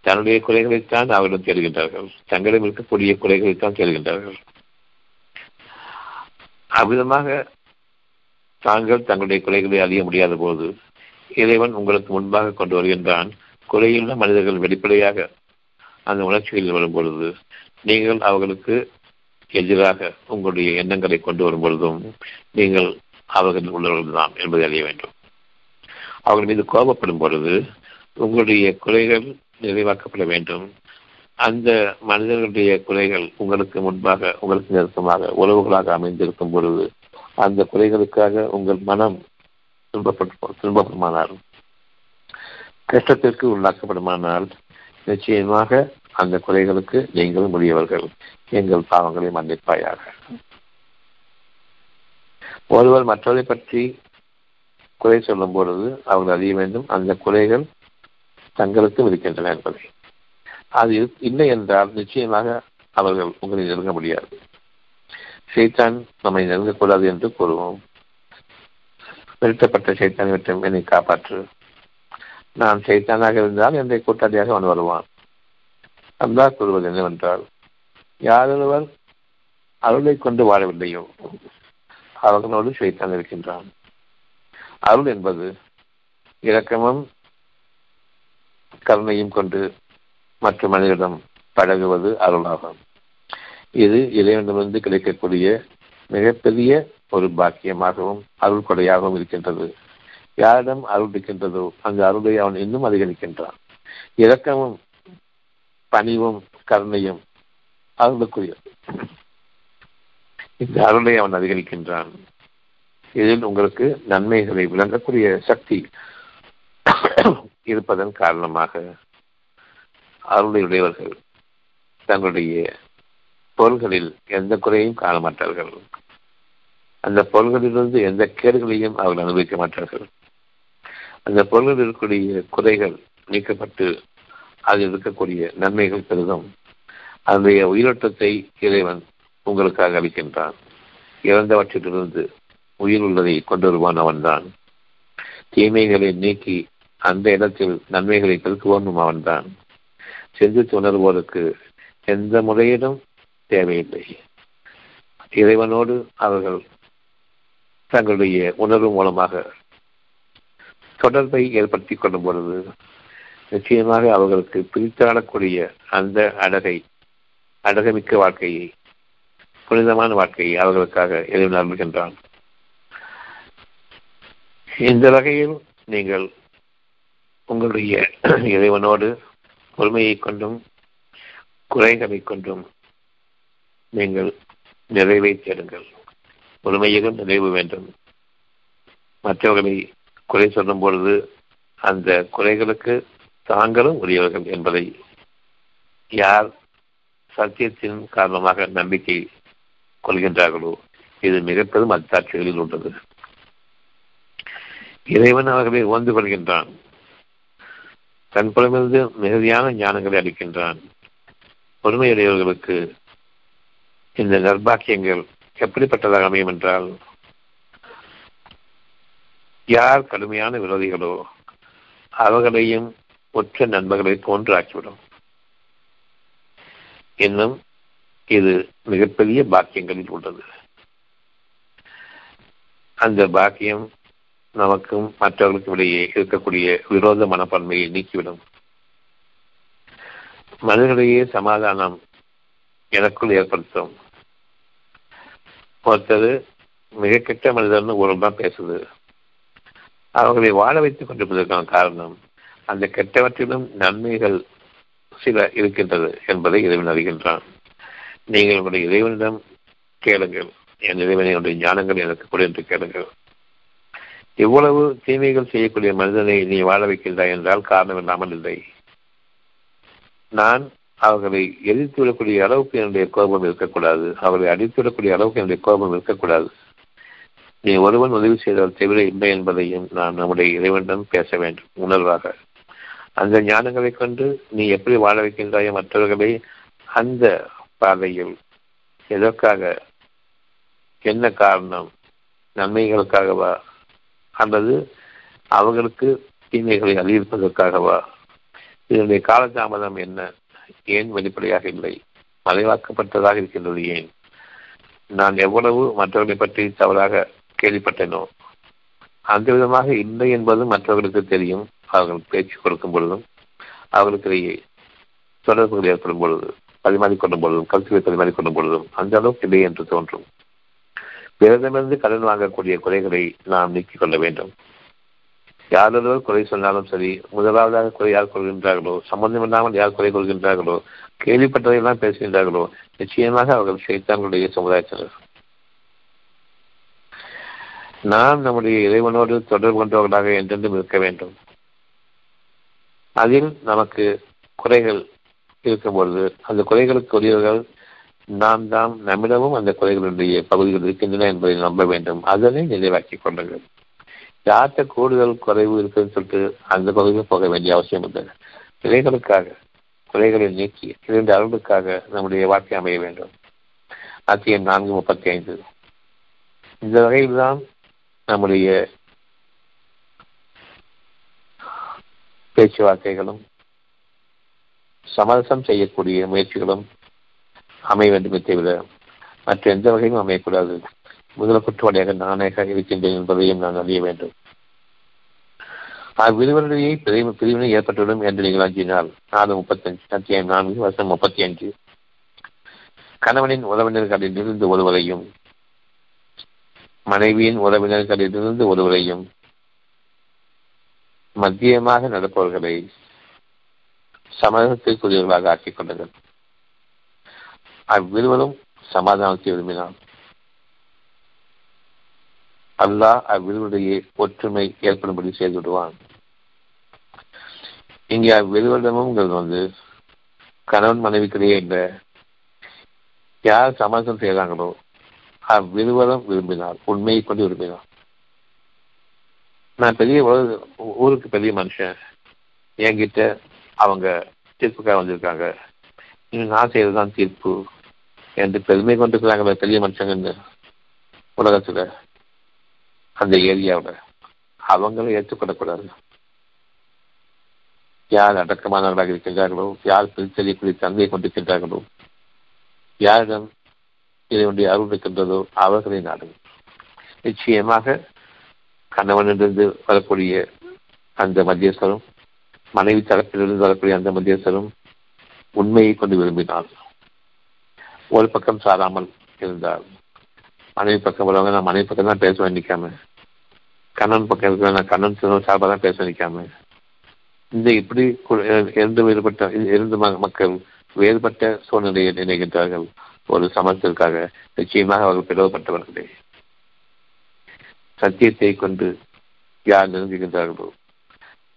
தன்னுடைய குறைகளைத்தான் அவர்களும் தேடுகின்றார்கள். தங்களிடம் இருக்கக்கூடிய குறைகளைத்தான் தேடுகின்றார்கள். அவ்விதமாக தாங்கள் தங்களுடைய குறைகளை அறிய முடியாத போது இறைவன் உங்களுக்கு முன்பாக கொண்டு வருகின்றான். குறையுள்ள மனிதர்கள் வெளிப்படையாக அந்த உணர்ச்சிகளில் வரும் பொழுது நீங்கள் அவர்களுக்கு எதிராக உங்களுடைய எண்ணங்களை கொண்டு வரும் பொழுதும் நீங்கள் அவர்கள் உள்ளவர்கள் தான் என்பதை அறிய வேண்டும். அவர்கள் மீது கோபப்படும் பொழுது உங்களுடைய குறைகள் நிறைவாக்கப்பட வேண்டும். அந்த மனிதர்களுடைய குறைகள் உங்களுக்கு முன்பாக உங்களுக்கு நெருக்கமாக உறவுகளாக அமைந்திருக்கும் பொழுது அந்த குறைகளுக்காக உங்கள் மனம் துன்பப்பட்டு துன்பப்படுமானால் கஷ்டத்திற்கு உள்ளாக்கப்படுமானால் நிச்சயமாக அந்த குறைகளுக்கு நீங்களும் முடியவர்கள் எங்கள் பாவங்களை மன்னிப்பாயாக. ஒருவர் மற்றவரை பற்றி குறை சொல்லும் பொழுது அவர்கள் அறிய வேண்டும் அந்த குறைகள் தங்களுக்கும் இருக்கின்றன என்பதை. அது இல்லை என்றால் நிச்சயமாக அவர்கள் உங்களை நெருங்க முடியாது. சைத்தான் நம்மை நெருங்கக்கூடாது என்று கூறுவோம். நிறுத்தப்பட்ட சைத்தான் விட்டம் என்னை காப்பாற்று. நான் சைத்தானாக இருந்தால் என்னை கூட்டாளியாக அவன் வருவான். அல்லாஹ் கூறுவது என்னவென்றால் யாரொருவர் அருளை கொண்டு வாழவில்லையோ அவர்களோடு சைத்தான் இருக்கின்றான். அருள் என்பது இரக்கமும் கருணையும் கொண்டு மற்ற மனிதரிடம் பழகுவது அருளாகும். இது இறைவனிடமிருந்து கிடைக்கக்கூடிய மிகப்பெரிய ஒரு பாக்கியமாகவும் அருள் கொடையாகவும் இருக்கின்றது. யாரிடம் அருள் இருக்கின்றதோ அந்த அருளை அவன் இன்னும் அதிகரிக்கின்றான். இரக்கமும் பணிவும் கருணையும் அருளுக்குரிய. இந்த அருளை அவன் அதிகரிக்கின்றான். இதில் உங்களுக்கு நன்மைகளை விளங்கக்கூடிய சக்தி இருப்பதன் காரணமாக அருளையுடையவர்கள் தங்களுடைய பொருள்களில் எந்த குறையும் காண மாட்டார்கள். அந்த பொருள்களிலிருந்து எந்த கேடுகளையும் அவர்கள் அனுபவிக்க மாட்டார்கள். அந்த பொருள்களில் இருக்கக்கூடிய குறைகள் நீக்கப்பட்டு அதில் இருக்கக்கூடிய நன்மைகள் பெரிதும். அதனுடைய உயிரோட்டத்தை இறைவன் உங்களுக்காக அளிக்கின்றான். இறந்தவற்றிலிருந்து உயிர் உள்ளதை கொண்டு வருவான் அவன்தான். தீமைகளை நீக்கி அந்த இடத்தில் நன்மைகளை பெருக்குவோனும் அவன்தான். சிந்தித்து உணர்வோருக்கு எந்த முறையிலும் தேவையில்லை. இறைவனோடு அவர்கள் தங்களுடைய உணர்வு மூலமாக தொடர்பை ஏற்படுத்திக் கொள்ளும் பொழுது நிச்சயமாக அவர்களுக்கு பிரித்தாடக்கூடிய அந்த அழகை அழகமிக்க வாழ்க்கையை புனிதமான வாழ்க்கையை அவர்களுக்காக இறைவன் அருள்கின்றான் இந்த வகையில் நீங்கள் உங்களுடைய இறைவனோடு பொறுமையை கொண்டும் குறைகளை கொண்டும் நீங்கள் நிறைவை தேடுங்கள். பொறுமையிலும் நிறைவு வேண்டும். மற்றவர்களை குறை சொல்லும் பொழுது அந்த குறைகளுக்கு தாங்களும் உரியவர்கள் என்பதை யார் சத்தியத்தின் காரணமாக நம்பிக்கை கொள்கின்றார்களோ இது மிக பெரும் அத்தாட்சிகளில் உள்ளது இறைவன் அவர்களை உணர்ந்து கொள்கின்றான். தன் புறமிருந்து மிகுதியான ஞானங்களை அளிக்கின்றான். பொறுமையுடையவர்களுக்கு இந்த நர்பாக்கியங்கள் எப்படிப்பட்டதாக அமையும் என்றால் யார் கடுமையான விரோதிகளோ அவர்களையும் ஒற்ற நண்பர்களை போன்று ஆக்கிவிடும் இன்னும் இது மிகப்பெரிய பாக்கியங்களில் உள்ளது. அந்த பாக்கியம் நமக்கும் மற்றவர்களுக்கும் இடையே இருக்கக்கூடிய விரோத மனப்பான்மையை நீக்கிவிடும். மனிதர்களிடையே சமாதானம் எனக்குள் ஏற்படுத்தும். ஒருத்தர் மிக கெட்ட மனிதர்னு ஒரு தான் பேசுது. அவர்களை வாழ வைத்துக் கொண்டிருப்பதற்கான காரணம் அந்த கெட்டவற்றிலும் நன்மைகள் சில இருக்கின்றது என்பதை இறைவன் அறிகின்றான். நீங்கள் உங்களுடைய இறைவனிடம் கேளுங்கள். என் இறைவனை ஞானங்கள் எனக்கு கொடு என்று கேளுங்கள். இவ்வளவு தீமைகள் செய்யக்கூடிய மனிதனை நீ வாழ வைக்கின்றாய் என்றால் காரணம் இல்லாமல் இல்லை. நான் அவர்களை எதிர்த்து விடக்கூடிய அளவுக்கு என்னுடைய கோபம் இருக்கக்கூடாது. அவர்களை அடித்துவிடக்கூடிய அளவுக்கு என்னுடைய கோபம் இருக்கக்கூடாது. நீ ஒருவன் உதவி செய்தால் தவிர இல்லை என்பதையும் நான் நம்முடைய இறைவனிடம் பேச வேண்டும். உணர்வாக. அந்த ஞானங்களை கொண்டு நீ எப்படி வாழ வைக்கின்றாயோ மற்றவர்களை அந்த பாதையில் எதற்காக என்ன காரணம் நன்மைகளுக்காகவா அல்லது அவர்களுக்கு தீமைகளை அதிகரிப்பதற்காகவா இதனுடைய காலதாமதம் என்ன? ஏன் வெளிப்படையாக இல்லை? மறைவாக்கப்பட்டதாக இருக்கின்றது ஏன்? நான் எவ்வளவு மற்றவர்களை பற்றி தவறாக கேள்விப்பட்டேனோ அந்த விதமாக இல்லை என்பது மற்றவர்களுக்கு தெரியும். அவர்கள் பேச்சு கொடுக்கும் பொழுதும் அவர்களுக்கிடையே தொடர்புகள் ஏற்படும் பொழுது பரிமாறிக்கொள்ளும் பொழுதும் கருத்துக்களை பரிமாறிக்கொள்ளும் பொழுதும் அந்த அளவுக்கு இல்லை என்று தோன்றும். பிறரிடமிருந்து கடன் வாங்கக்கூடிய குறைகளை நாம் நீக்கிக் கொள்ள வேண்டும். யாரொருவர் குறை சொன்னாலும் சரி முதலாவதாக குறை யார் கொள்கின்றார்களோ சம்பந்தம் இல்லாமல் யார் குறை கொள்கின்றார்களோ கேள்விப்பட்டதையெல்லாம் பேசுகின்றார்களோ நிச்சயமாக அவர்கள் சைத்தான்களுடைய சமுதாயத்தினர். நாம் நம்முடைய இறைவனோடு தொடர்பு கொண்டவர்களாக என்றென்றும் இருக்க வேண்டும். அதில் நமக்கு குறைகள் இருக்கும்பொழுது அந்த குறைகளுக்கு உரியவர்கள் நாம் தான் நம்மிடமும் அந்த குறைகளுடைய பகுதிகள் இருக்கின்றன என்பதை நம்ப வேண்டும். அதனை நிறைவாக்கிக் கொள்ளுங்கள். யார்கிட்ட கூடுதல் குறைவு இருக்குன்னு சொல்லிட்டு அந்த பகுதியில் போக வேண்டிய அவசியம் இல்லை. குறைகளுக்காக குறைகளை நீக்கி இரண்டு அருளுக்காக நம்முடைய வாழ்க்கை அமைய வேண்டும். அத்தியம் நான்கு முப்பத்தி ஐந்து. இந்த வகையில் தான் நம்முடைய பேச்சுவார்த்தைகளும் சமரசம் செய்யக்கூடிய முயற்சிகளும் அமைய வேண்டுமே தவிர மற்ற எந்த வகையும் அமையக்கூடாது. முதல் குற்றவாளியாக நானே இருக்கின்றேன் என்பதையும் நான் அறிய வேண்டும். அவ்விருவருடைய பிரிவு பிரிவினை ஏற்பட்டுவிடும் என்று நீங்கள் அஞ்சினால் நாலு முப்பத்தஞ்சு அத்தியாயம் நான்கு வருஷம் முப்பத்தி அஞ்சு கணவனின் உறவினர்களிலிருந்து ஒருவரையும் மனைவியின் உறவினர்களிலிருந்து ஒருவரையும் மத்தியமாக நடப்பவர்களை சமூகத்திற்குரியவர்களாக ஆக்கிக் கொண்டனர். அவ்விருவரும் சமாதானத்தை விரும்பினார். அல்லாஹ் அவ்விருவருடைய ஒற்றுமை ஏற்படும்படி செய்து விடுவான். இங்கே அவ்விருவரிடமும் வந்து கணவன் மனைவிக்கிடையே இந்த யார் சமாதானம் செய்கிறாங்களோ அவ்விருவரும் விரும்பினார் உண்மையை கொண்டு விரும்பினார். நான் பெரிய ஊருக்கு பெரிய மனுஷன். என்கிட்ட அவங்க தீர்ப்புக்காக வந்திருக்காங்க. இன்னும் நான் செய்யறதுதான் தீர்ப்பு என்று பெருமை கொண்டிருக்கிறாங்களே பெரிய மனுஷங்கன்னு உலகத்தில் அந்த ஏரியாவில். அவங்களும் ஏற்றுக்கொள்ளக்கூடாது. யார் அடக்கமானவர்களாக இருக்கின்றார்களோ யார் பிரித்தறியக்கூடிய தன்மையை கொண்டிருக்கின்றார்களோ யாரிடம் இதனுடைய அருள் இருக்கின்றதோ அவர்களை நாடு நிச்சயமாக கணவனிலிருந்து வரக்கூடிய அந்த மத்தியஸ்தரும் மனைவி தரப்பிலிருந்து வரக்கூடிய அந்த மத்தியஸ்தரும் உண்மையை கொண்டு விரும்பினார். ஒரு பக்கம் சாராமல் இருந்தார். மனைவி பக்கம் வரவங்க நான் மனைவி பக்கம் தான் பேச வேண்டிக்காம கண்ணன் பக்கம் இருக்கிற நான் கண்ணன் சார்பாக தான் பேச நிற்காம இந்த இப்படி இரண்டு வேறுபட்ட இரண்டு மக்கள் வேறுபட்ட சூழ்நிலையை நினைக்கின்றார்கள். ஒரு சமத்திற்காக நிச்சயமாக அவர்கள் பிளவுபட்டவர்களே. சத்தியத்தை கொண்டு யார் நெருங்குகின்றார்களோ.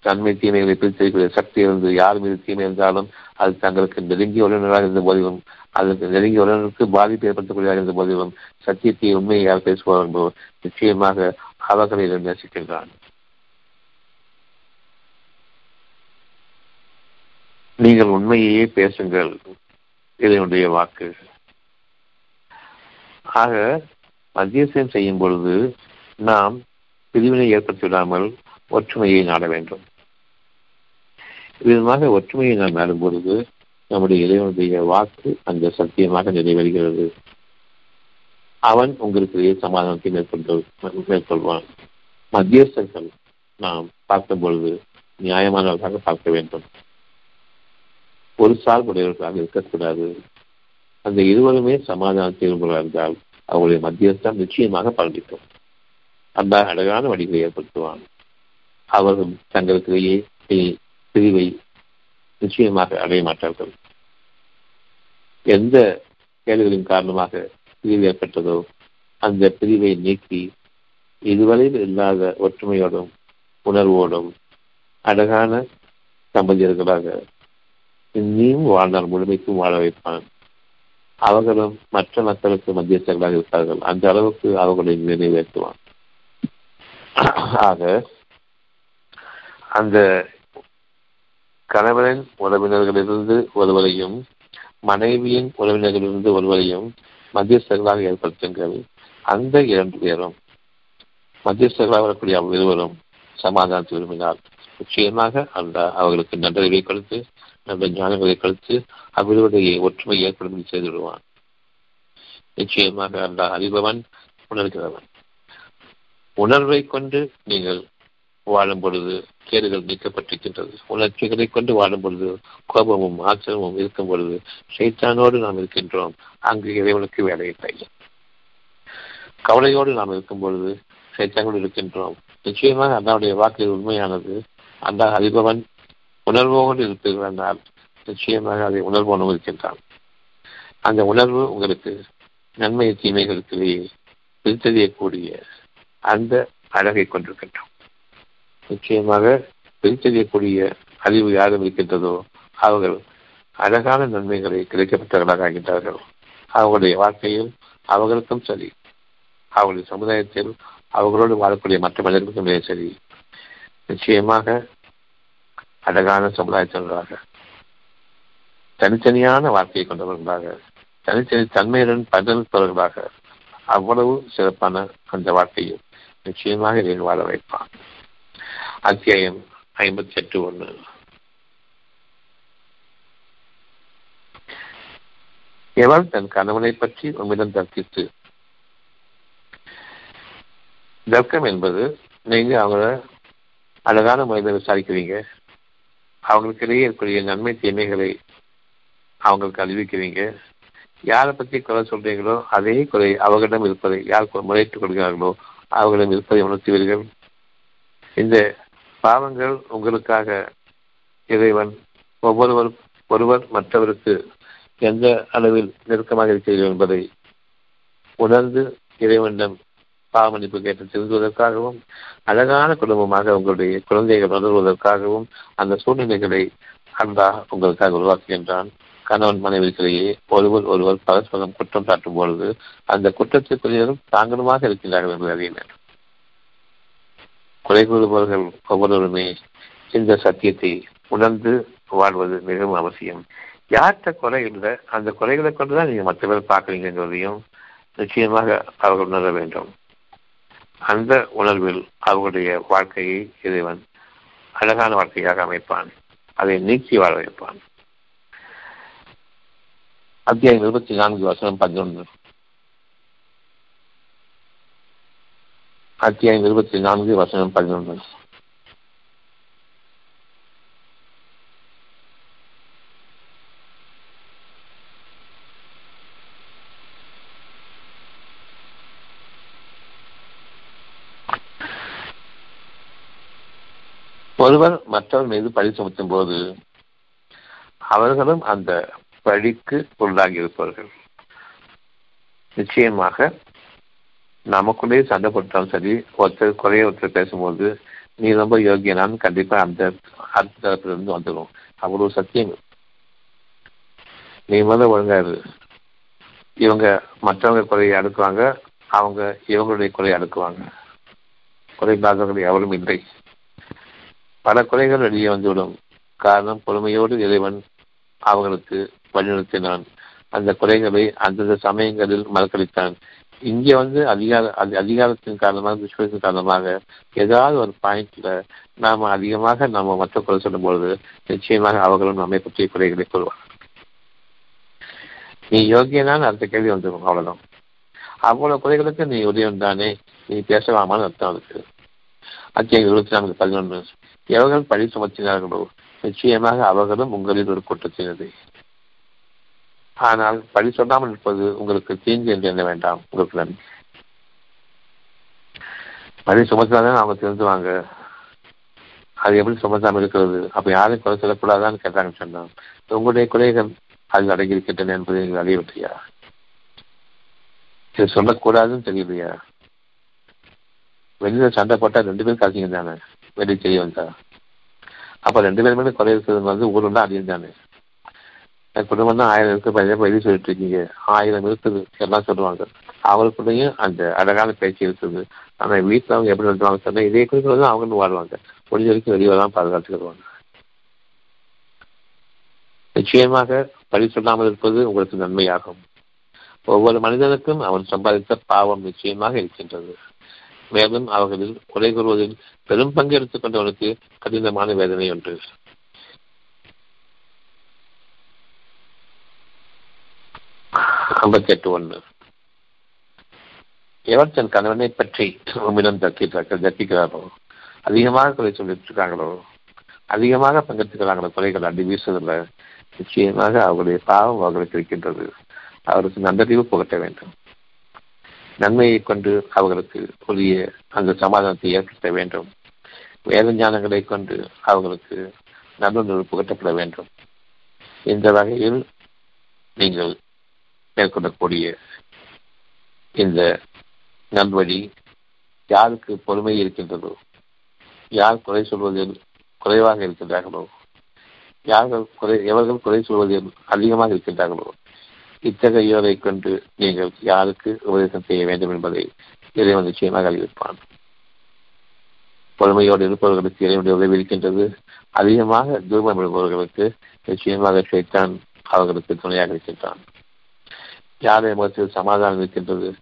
தன்மை தீமைகளை பிரித்திருக்கிற சக்தி இருந்து யார் மீது தீமை இருந்தாலும் அது தங்களுக்கு நெருங்கிய உறவினராக இருந்த போதிலும் அதற்கு நெருங்கிய உறவினருக்கு பாதிப்பு ஏற்படுத்தக்கூடியதாக இருந்த போதிலும் சத்தியத்தை உண்மையை யார் பேசுவார்களோ நிச்சயமாக அவர்களை நேசிக்கின்றான் நீங்கள் உண்மையையே பேசுங்கள். இதனுடைய வாக்கு. ஆக மத்தியசம் செய்யும் பொழுது நாம் பிரிவினை ஏற்படுத்திவிடாமல் ஒற்றுமையை நாட வேண்டும். விதமாக ஒற்றுமையை நாம் நாடும் பொழுது நம்முடைய இறைவனுடைய வாக்கு அந்த சத்தியமாக நிறைவேறுகிறது. அவன் உங்களுக்கு சமாதானத்தை மேற்கொண்டு மேற்கொள்வான். மத்தியஸ்தர்கள் நாம் பார்க்கும் பொழுது நியாயமானவர்களாக பார்க்க வேண்டும். ஒரு சார்புடையவர்களாக இருக்கக்கூடாது. அந்த இருவருமே சமாதானத்தை இருந்தால் அவர்களுடைய மத்தியஸ்தான் நிச்சயமாக பலனிக்கும் அந்த அழகான வழிகளை ஏற்படுத்துவான் அவர்கள் தங்களுக்கிடையே பிரிவை நிச்சயமாக அடைய மாட்டார்கள். எந்த கேள்விகளின் காரணமாக பிரிவு ஏற்பட்டதோ அந்த பிரிவை நீக்கி இதுவரையில் இல்லாத ஒற்றுமையோடும் உணர்வோடும் அழகான தம்பதியர்களாக இன்னும் வாழ்நாள் முழுமைக்கும் வாழ வைப்பான். அவர்களும் மற்ற மக்களுக்கு மத்தியஸ்தர்களாக இருப்பார்கள். அந்த அளவுக்கு அவர்களை நிறைவேற்றுவான் ஆக அந்த கணவனின் உறவினர்களிலிருந்து ஒருவரையும் மனைவியின் உறவினர்களிலிருந்து ஒருவரையும் மத்தியஸ்தர்களாக ஏற்படுத்துங்கள். அந்த இரண்டு பேரும் மத்தியஸ்தர்களாக வரக்கூடிய இருவரும் சமாதானத்தை விரும்பினார் நிச்சயமாக அந்த அவர்களுக்கு நன்றறிவை கொடுத்து நல்ல ஞானங்களை கொடுத்து அவ்விருவருடைய ஒற்றுமை ஏற்படும் செய்து விடுவான். நிச்சயமாக அந்த அறிபவன் உணர்கிறவன். உணர்வை கொண்டு நீங்கள் வாழும் பொழுது கேடுகள் நீக்கப்பட்டிருக்கின்றது. உணர்ச்சிகளை கொண்டு வாழும் பொழுது கோபமும் ஆச்சரியமும் இருக்கும் பொழுது சைத்தானோடு நாம் இருக்கின்றோம். அங்கு இறைவனுக்கு வேலையில்லை. கவலையோடு நாம் இருக்கும் பொழுது சைத்தானோடு இருக்கின்றோம். நிச்சயமாக அண்ணாவுடைய வாக்கு உண்மையானது. அந்த அறிபவன் உணர்வோடு இருப்பீர்கள் நிச்சயமாக அதை உணர்வோனும் இருக்கின்றான். அந்த உணர்வு உங்களுக்கு நன்மை தீமைகளுக்கு பிரித்தறியக்கூடிய அந்த அழகை கொண்டிருக்கின்றோம். நிச்சயமாக பிரித்தறியக்கூடிய அறிவு யாரும் இருக்கின்றதோ அவர்கள் அழகான நன்மைகளை கிடைக்கப்பட்டவர்களாக ஆகின்றார்கள். அவர்களுடைய வாழ்க்கையில் அவர்களுக்கும் சரி அவர்களுடைய சமுதாயத்தில் அவர்களோடு வாழக்கூடிய மற்ற மனிதர்களுக்கும் சரி நிச்சயமாக அழகான சமுதாயத்தினராக தனித்தனியான வாழ்க்கையை கொண்டவர்களாக தனித்தனி தன்மையுடன் பதிலளிப்பவர்களாக அவ்வளவு சிறப்பான அந்த வாழ்க்கையில் நிச்சயமாக இதை வாழ வைப்பான். அத்தியாயம் ஐம்பத்தி எட்டு ஒன்று எவள் தன் கணவனை பற்றி உம்மிடம் தர்க்கித்து? தர்க்கம் என்பது நீங்க அவங்கள அழகான முறையில் விசாரிக்கிறீங்க. அவங்களுக்கு இடையே இருக்கக்கூடிய நன்மை தீமைகளை அவங்களுக்கு அறிவிக்கிறீங்க. யாரை பற்றி குறை சொல்றீங்களோ அதே குறை அவர்களிடம் இருப்பதை யார் முறையிட்டுக் கொள்கிறார்களோ அவர்களிடம் இருப்பதை உணர்த்துவீர்கள் இந்த பாவங்கள் உங்களுக்காக இறைவன் ஒவ்வொருவர் ஒருவர் மற்றவருக்கு எந்த அளவில் நெருக்கமாக இருக்கிறீர்கள் என்பதை உணர்ந்து இறைவனிடம் பாவமன்னிப்பு கேட்டு திருந்துவதற்காகவும் அழகான குடும்பமாக உங்களுடைய குழந்தைகள் வளர்வதற்காகவும் அந்த சூழ்நிலைகளை அன்பா உங்களுக்காக உருவாக்குகின்றான். கணவன் மனைவிக்கிடையே ஒருவர் ஒருவர் பரஸ்பரம் குற்றம் சாட்டும் பொழுது அந்த குற்றத்திற்குரியவரும் தாங்களுமாக இருக்கின்றார்கள் என்று அறியினர் குறை கூறுபவர்கள் ஒவ்வொருவருமே இந்த சத்தியத்தை உணர்ந்து வாழ்வது மிகவும் அவசியம். யார்கிட்ட குறை இல்லை அந்த குறைகளை கொண்டுதான் நீங்க மற்ற பேர் பார்க்குறீங்கிறதையும் நிச்சயமாக அவர்கள் உணர வேண்டும். அந்த உணர்வில் அவர்களுடைய வாழ்க்கையை இறைவன் அழகான வாழ்க்கையாக அமைப்பான். அதை நீக்கி வாழ வைப்பான். அத்தியாயம் இருபத்தி நான்கு வசனம் பதினொன்று. அத்தியாயம் இருபத்தி நான்கு வசனம் பதினொன்று. ஒருவர் மற்றவர் மீது பழி சுமத்தும் போது அவர்களும் அந்த பழிக்கு உள்ளாகி இருப்பார்கள் நிச்சயமாக நமக்குள்ளேயே சண்டை போட்டாலும் சரி ஒருத்தர் குறைய ஒருத்தர் பேசும்போது நீ ரொம்ப யோகியனான்னு கண்டிப்பா அந்த அடுத்த தரப்பிலிருந்து வந்துடும். அவ்வளவு சத்தியம் நீ முதல்ல ஒழுங்காரு இவங்க மற்றவங்க குறையை அடுக்குவாங்க அவங்க இவங்களுடைய குறையை அடுக்குவாங்க. குறைபாதங்கள் எவரும் இல்லை. பல குறைகள் வெளியே வந்துவிடும். காரணம் பொறுமையோடு இறைவன் அவர்களுக்கு வழிநடத்தினான் அந்த குறைகளை அந்தந்த சமயங்களில் மறக்களித்தான் இங்கே வந்து அதிகார அதிகாரத்தின் காரணமாக விஸ்வத்தின் காரணமாக ஏதாவது ஒரு பாயிண்ட்ல நாம அதிகமாக நாம மற்ற குறை சொல்லும் பொழுது நிச்சயமாக அவர்களும் நம்மை பற்றிய குறைகளை கூறுவார்கள். நீ யோகியனான அடுத்த கேள்வி வந்துடும் அவ்வளவுதான். அவ்வளவு குறைகளுக்கு நீ உதயம் தானே நீ பேசலாமான்னு அர்த்தம் அதுக்கு அத்தியாயம் இருபத்தி நான்கு பதினொன்று. எவர்கள் பழி சுமத்தினார்களோ நிச்சயமாக அவர்களும் உங்களில் ஒரு கூட்டத்தினது ஆனால் பழி சொல்லாமல் இருப்பது உங்களுக்கு தீங்கு என்று எண்ண வேண்டாம். உங்களுக்கு நன்றி. பழி சுமத்தினாதான் அவங்க தெரிஞ்சுவாங்க. அது எப்படி சுமத்தாமல் இருக்கிறது? அப்ப யாரையும் குறை சொல்லக்கூடாதான்னு கேட்டாங்க சொன்னான் உங்களுடைய குறைகள் அதில் அடங்கியிருக்கின்றன என்பதை நீங்கள் அறியவில்லையா? இது சொல்லக்கூடாதுன்னு தெரியலையா வெளியில சண்டை போட்டால் ரெண்டு பேரும் கலைஞர் தானே வெளியே தெரிய வந்தா. அப்ப ரெண்டு பேருமே குறை இருக்கிறது வந்து ஊருந்தான் அறியும் தானே என் குடும்பம் தான் ஆயிரம் இருக்கு பையன் வெளியே சொல்லிட்டு இருக்கீங்க. ஆயிரம் இருக்குது எல்லாம் சொல்லுவாங்க. அவங்களுக்குள்ளேயும் அந்த அழகான பேச்சு இருக்குது. ஆனா வீட்டுல அவங்க எப்படி நடத்துவாங்க சொன்னா இதே குறிப்பில் தான் அவங்களும் வாழ்வாங்க. முடிஞ்ச வரைக்கும் வெளியே தான் பாதுகாத்துக்கிடுவாங்க நிச்சயமாக பழி சொல்லாமல் இருப்பது உங்களுக்கு நன்மையாகும். ஒவ்வொரு மனிதனுக்கும் அவன் சம்பாதித்த பாவம் நிச்சயமாக இருக்கின்றது. மேலும் அவர்களில் குறை கூறுவதில் பெரும் பங்கு எடுத்துக்கொண்டவனுக்கு கடினமான வேதனை ஒன்று ஐம்பத்தெட்டு ஒன்று. எவர் தன் கணவனை பற்றி உம்மிடம் தக்கிட்டார்கள் தக்கிக்கிறாரோ அதிகமாக குறை சொல்லிட்டு இருக்காங்களோ அதிகமாக பங்கெடுத்துக்கிறாங்களோ? குறைகள் அடி வீசுவதில்லை நிச்சயமாக அவருடைய பாவம் அவர்களுக்கு இருக்கின்றது. அவருக்கு நன்றறிவு புகட்ட வேண்டும். நன்மையை கொண்டு அவர்களுக்கு உரிய அந்த சமாதானத்தை ஏற்படுத்த வேண்டும். வேத ஞானங்களை கொண்டு அவர்களுக்கு நல்லுணர்வு புகட்டப்பட வேண்டும். இந்த வகையில் நீங்கள் மேற்கொள்ளக்கூடிய இந்த நல்வழி யாருக்கு பொறுமை இருக்கின்றதோ யார் குறை சொல்வதில் குறைவாக இருக்கின்றார்களோ யார்கள் குறை எவர்கள் குறை சொல்வதில் அதிகமாக இருக்கின்றார்களோ இத்தகையோரை கொண்டு நீங்கள் யாருக்கு உபதேசம் செய்ய வேண்டும் என்பதை இறைவன் நிச்சயமாக அறிவிப்பான். பொறுமையோடு இருப்பவர்களுக்கு இறைவனுடைய உதவி இருக்கின்றது. அதிகமாக தூரம் விடுபவர்களுக்கு நிச்சயமாக சைத்தான் அவர்களுக்கு துணையாக இருக்கின்றான். யாருடைய முகத்தில் சமாதானம் இருக்கின்றது?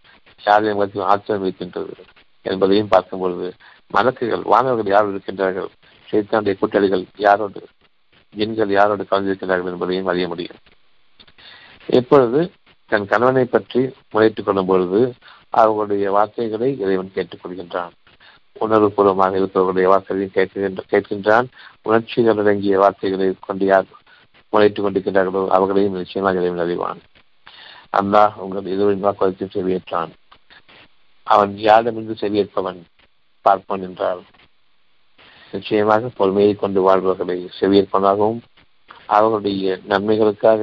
யாருடைய முகத்தில் ஆச்சரியம் இருக்கின்றது? என்பதையும் பார்க்கும் பொழுது மலக்குகள் வானவர்கள் யார் இருக்கின்றார்கள்? சைத்தானுடைய கூட்டாளிகள் யாரோடு? எண்கள் யாரோடு கலந்திருக்கிறார்கள் என்பதையும் அறிய முடியும். இப்பொழுது தன் கணவனை பற்றி முறையிட்டுக் கொள்ளும் பொழுது அவர்களுடைய வார்த்தைகளை இறைவன் கேட்டுக்கொள்கின்றான் உணர்வுபூர்வமாக இருப்பவர்களுடைய வார்த்தைகளையும் கேட்கின்ற கேட்கின்றான். உணர்ச்சிகள் அடங்கிய வார்த்தைகளை கொண்டு யார் முறையிட்டுக் கொண்டிருக்கின்றார்களோ அவர்களையும் நிச்சயமாக இறைவன் அறிவான். அல்லாஹ் உங்கள் இருவரின் வாக்குவதத்தில் செவியேற்றான். அவன் யாரிடமிருந்து செவியேற்பவன்? பார்ப்பான் என்றார் நிச்சயமாக பொறுமையை கொண்டு வாழ்பவர்களை செவியேற்பனாகவும் அவர்களுடைய நன்மைகளுக்காக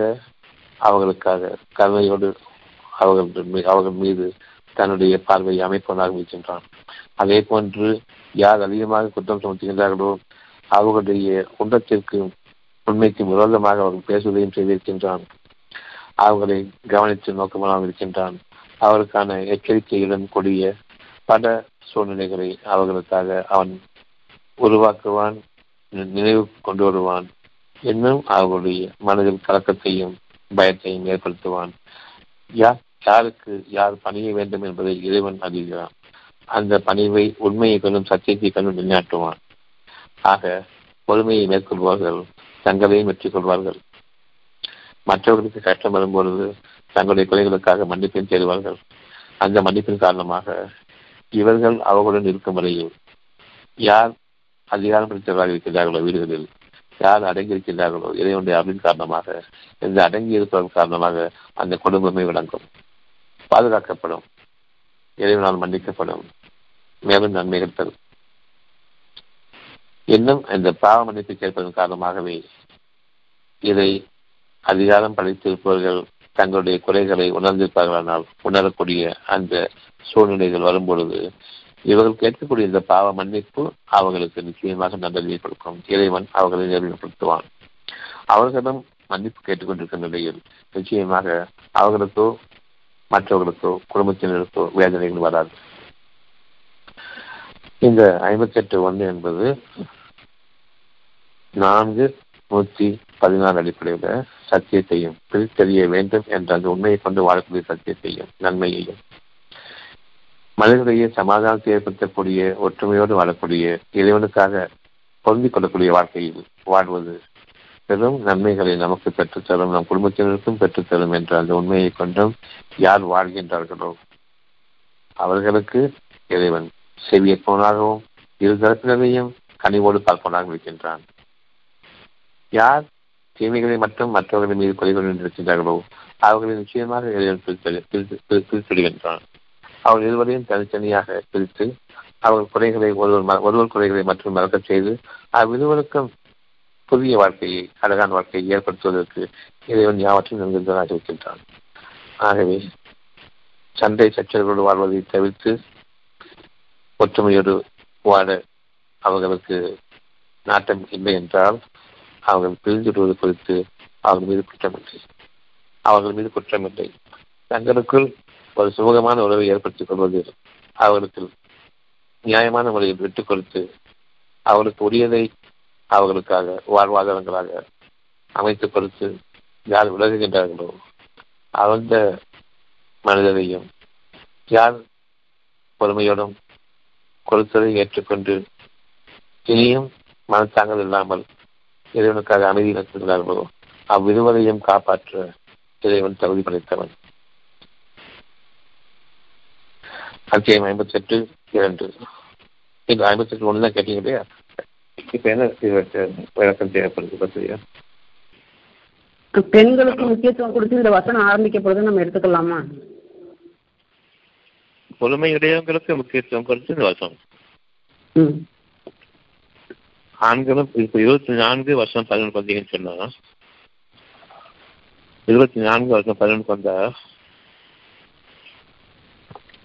அவர்களுக்காக கருணையோடு அவர்கள் அவர்கள் மீது தன்னுடைய பார்வையை அமைப்பதாக இருக்கின்றான். அதே போன்று யார் அதிகமாக குற்றம் சுமத்துகின்றார்களோ அவர்களுடைய குண்டத்திற்கு உண்மைக்கு விரோதமாக அவர்கள் பேசுவதையும் செய்திருக்கின்றான். அவர்களை கவனித்து நோக்கமாக இருக்கின்றான். அவருக்கான எச்சரிக்கையுடன் கூடிய பல சூழ்நிலைகளை அவர்களுக்காக அவன் உருவாக்குவான் நினைவு கொண்டு வருவான். இன்னும் அவர்களுடைய மனதில் கலக்கத்தையும் பயத்தையும் ஏற்படுத்துவான். யார் யாருக்கு யார் பணிய வேண்டும் என்பதை இறைவன் அறிகிறான். அந்த பணிவை உண்மையை கொண்டும் சத்தியத்தை கொண்டும் நிலைநாட்டுவான். ஆக பொறுமையை மேற்கொள்வார்கள் தங்களையும் வெற்றி கொள்வார்கள் மற்றவர்களுக்கு கஷ்டம் வரும்பொழுது தங்களுடைய குறைகளுக்காக மன்னிப்பின் தேடுவார்கள். அந்த மன்னிப்பின் காரணமாக இவர்கள் அவர்களுடன் இருக்கும் வரையில் யார் அதிகாரம் பிடித்தவர்களாக இருக்கின்றார்களோ வீடுகளில் யார் அடங்கியிருக்கின்றார்களோ இறைவனுடைய அருளின் காரணமாக இந்த அடங்கி இருப்பதன் காரணமாக அந்த குடும்பமே விளங்கும். பாதுகாக்கப்படும். இறைவனால் மன்னிக்கப்படும். மேலும் நன்மைகள் தரும் இன்னும் இந்த பாவ மன்னிப்பு கேட்பதன் காரணமாகவே இதை அதிகாரம் படைத்திருப்பவர்கள் தங்களுடைய குறைகளை உணர்ந்திருப்பார்களானால் உணரக்கூடிய அந்த சூழ்நிலைகள் வரும்பொழுது இவர்கள் கேட்கக்கூடிய இந்த பாவ மன்னிப்பு அவர்களுக்கு நிச்சயமாக நல்லதை கொடுக்கும். இறைவன் அவர்களை நெருங்கப்படுத்துவான் அவர்களிடம் மன்னிப்பு கேட்டுக்கொண்டிருக்கிற நிலையில் நிச்சயமாக அவர்களுக்கோ மற்றவர்களுக்கோ குடும்பத்தினருக்கோ வேதனைகள் வராது. இந்த ஐம்பத்தி எட்டு ஒன்று என்பது நான்கு நூற்றி பதினாறு அடிப்படையில் சத்தியத்தையும் பிரித்தறிய வேண்டும் என்ற அந்த உண்மையை கொண்டு வாழக்கூடிய சத்தியத்தையும் நன்மையையும். மனிதர்களிடையே சமாதானத்தை ஏற்படுத்தக்கூடிய ஒற்றுமையோடு வாழக்கூடிய இறைவனுக்காக பொருந்திக் கொள்ளக்கூடிய வாழ்க்கையில் வாழ்வது பெரும் நன்மைகளை நமக்கு பெற்றுத்தரும் நம் குடும்பத்தினருக்கும் பெற்றுத்தரும் என்ற அந்த உண்மையை கொண்டும் யார் வாழ்கின்றார்களோ அவர்களுக்கு இறைவன் செவியற்பவனாகவும் இரு தரப்பினரையும் கனிவோடு பார்ப்பவனாக இருக்கின்றான். யார் தீமைகளை மட்டும் மற்றவர்கள் மீது கொலை கொண்டிருக்கின்றார்களோ அவர்களை நிச்சயமாக பிரித்துவிடுகின்றான். அவர்கள் இருவரையும் தனித்தனியாக பிரித்து அவர்கள் குறைகளை ஒருவர் ஒருவர் குறைகளை மற்றும் மறக்கச் செய்து அவ்விருவருக்கும் புதிய வாழ்க்கையை அழகான வாழ்க்கையை ஏற்படுத்துவதற்கு இறைவன் யாவற்றையும் நன்கின்றதாக இருக்கின்றான். ஆகவே சண்டை சச்சரவோடு வாழ்வதை தவிர்த்து ஒற்றுமையோடு வாழ அவர்களுக்கு நாட்டம் இல்லை என்றால் அவர்கள் பிரிந்துடுவது குறித்து அவர்கள் மீது குற்றமில்லை. அவர்கள் மீது குற்றமில்லை. தங்களுக்குள் ஒரு சுமூகமான உறவை ஏற்படுத்திக் கொள்வது அவர்களுக்கு நியாயமான முறையில் விட்டுக் கொடுத்து அவர்களுக்கு உரியதை அவர்களுக்காக வாழ்வாதாரங்களாக அமைத்துக் கொடுத்து யார் விலகுகின்றார்களோ அந்த மனிதரையும் யார் பொறுமையோடும் கொடுத்ததை ஏற்றுக்கொண்டு இனியும் மனத்தாங்கல் இல்லாமல் இறைவனுக்காக அமைதி நடத்துகிறார்களோ அவ்விருவரையும் காப்பாற்ற இறைவன் தகுதி படைத்தவன். அத்தியாயம் ஐம்பத்தி எட்டு இரண்டு. இந்த ஐம்பத்தி எட்டு ஒன்று தான் கேட்டீங்க இல்லையா? இப்ப என்ன விளக்கம் தேவைப்படுது பத்திரியா பெண்களுக்கு முக்கியத்துவம் கொடுத்து இந்த வசனம் ஆரம்பிக்கப்படுது நம்ம எடுத்துக்கலாமா? பொறுமையுடையவங்களுக்கு முக்கியத்துவம் கொடுத்து இந்த வருஷம் ம். ஆண்களும் இப்ப இருபத்தி நான்கு வருஷம் பதினொன்று பார்த்தீங்கன்னு சொன்னா இருபத்தி நான்கு வருஷம் பதினொன்று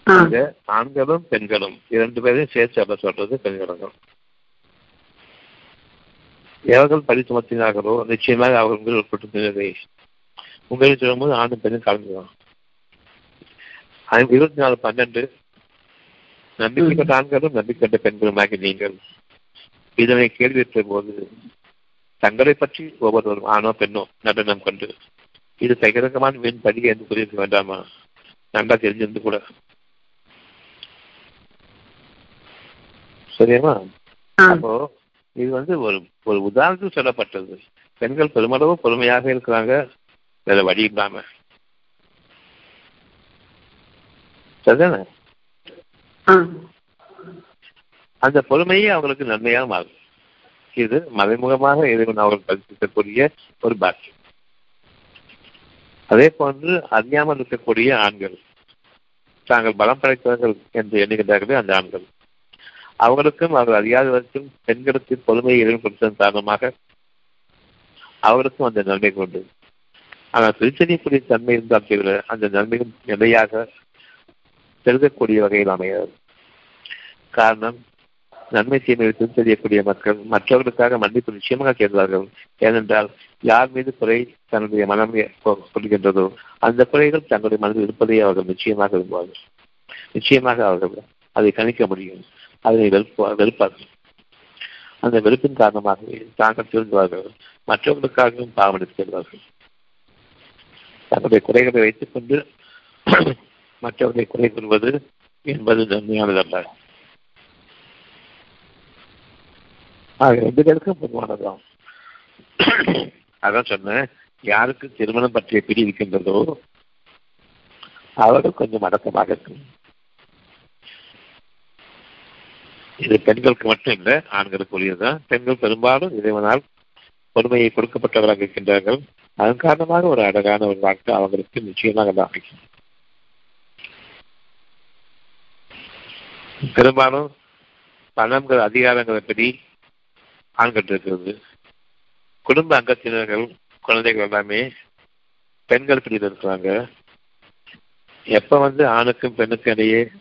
அங்க ஆண்களும் பெண்களும் இரண்டு பேரையும் சேர்த்து அப்ப சொல்றது பெண்களும் எவர்கள் பழி சுமத்தினார்களோ நிச்சயமாக அவர்கள் உட்பட்டு உங்களை சொல்லும்போது ஆணும் பெண்ணும் கலந்துதான். இருபத்தி நாலு பன்னெண்டு. நம்பிக்கைப்பட்ட ஆண்களும் நம்பிக்கைப்பட்ட பெண்களுமாகி நீங்கள். இதனை கேள்வியுற்ற போது தங்களை பற்றி ஒவ்வொருவரும் ஆணோ பெண்ணோ நடனம் கொண்டு இது பகிரங்கமான வீண் படி என்று புரியிருக்க வேண்டாமா நன்றா தெரிஞ்சிருந்து கூட. சரியாமா அப்போ இது வந்து ஒரு ஒரு உதாரணத்துக்கு சொல்லப்பட்டது. பெண்கள் பெருமளவு பொறுமையாக இருக்கிறாங்க வேற வழி இல்லாம. சரிதானே? அந்த பொறுமையே அவங்களுக்கு நன்மையாக மாறும். இது மறைமுகமாக இறைவன் அவர்கள் கற்பிக்கக்கூடிய ஒரு பாக்கியம். அதே போன்று அறியாமல் இருக்கக்கூடிய ஆண்கள் தாங்கள் பலம் படைத்தவர்கள் என்று எண்ணுகின்றார்களே அந்த ஆண்கள். அவர்களுக்கும் அவர்கள் அறியாதவருக்கும் பெண்களுக்கு பொறுமையை இறைவன் கொடுத்ததன் காரணமாக அவர்களுக்கும் அந்த நன்மை கொண்டு ஆனால் பிரிச்சறியக்கூடிய தன்மை இருந்தால் தவிர அந்த நன்மையும் நிலையாக செலுத்தக்கூடிய வகையில் அமையாது. காரணம் நன்மை தீமையை பிரித்தறியக்கூடிய மக்கள் மற்றவர்களுக்காக மன்னிப்பு நிச்சயமாக கேட்பார்கள் ஏனென்றால் யார் மீது குறை தன்னுடைய மனம் கொள்கின்றதோ அந்த குறைகள் தங்களுடைய மனதில் இருப்பதை அவர்கள் நிச்சயமாக விரும்புவார்கள். நிச்சயமாக அவர்கள் அதை கணிக்க முடியும். அதனை வெறுப்பா வெறுப்பார்கள். அந்த வெறுப்பின் காரணமாகவே தாங்கள் திருந்துவார்கள். மற்றவர்களுக்காகவும் பாவனைத்து செல்வார்கள் தங்களுடைய குறைகளை வைத்துக் கொண்டு மற்றவர்களை குறை கொள்வது என்பது நன்மையானதல்ல. ஆக ரெண்டு பேருக்கும் பொதுவானதான் அதான் சொன்னேன். யாருக்கு திருமணம் பற்றிய பிடி இருக்கின்றதோ அவர்கள் கொஞ்சம் அடக்கமாக இருக்கும். இது பெண்களுக்கு மட்டும் இல்லை ஆண்களுக்கு உரியதுதான் பெண்கள் பெரும்பாலும் இறைவனால் பொறுமையை கொடுக்கப்பட்டவராக இருக்கின்றார்கள். அதன் காரணமாக ஒரு அழகான ஒரு வாழ்க்கை அவங்களுக்கு நிச்சயமாக அமைக்கும் பெரும்பாலும் பணங்கள் அதிகாரங்களை படி ஆண்கள் குடும்ப அங்கத்தினர்கள் குழந்தைகள் எல்லாமே பெண்கள் பிரிவில் இருக்கிறாங்க. எப்ப வந்து ஆணுக்கும் பெண்ணுக்கும் இடையே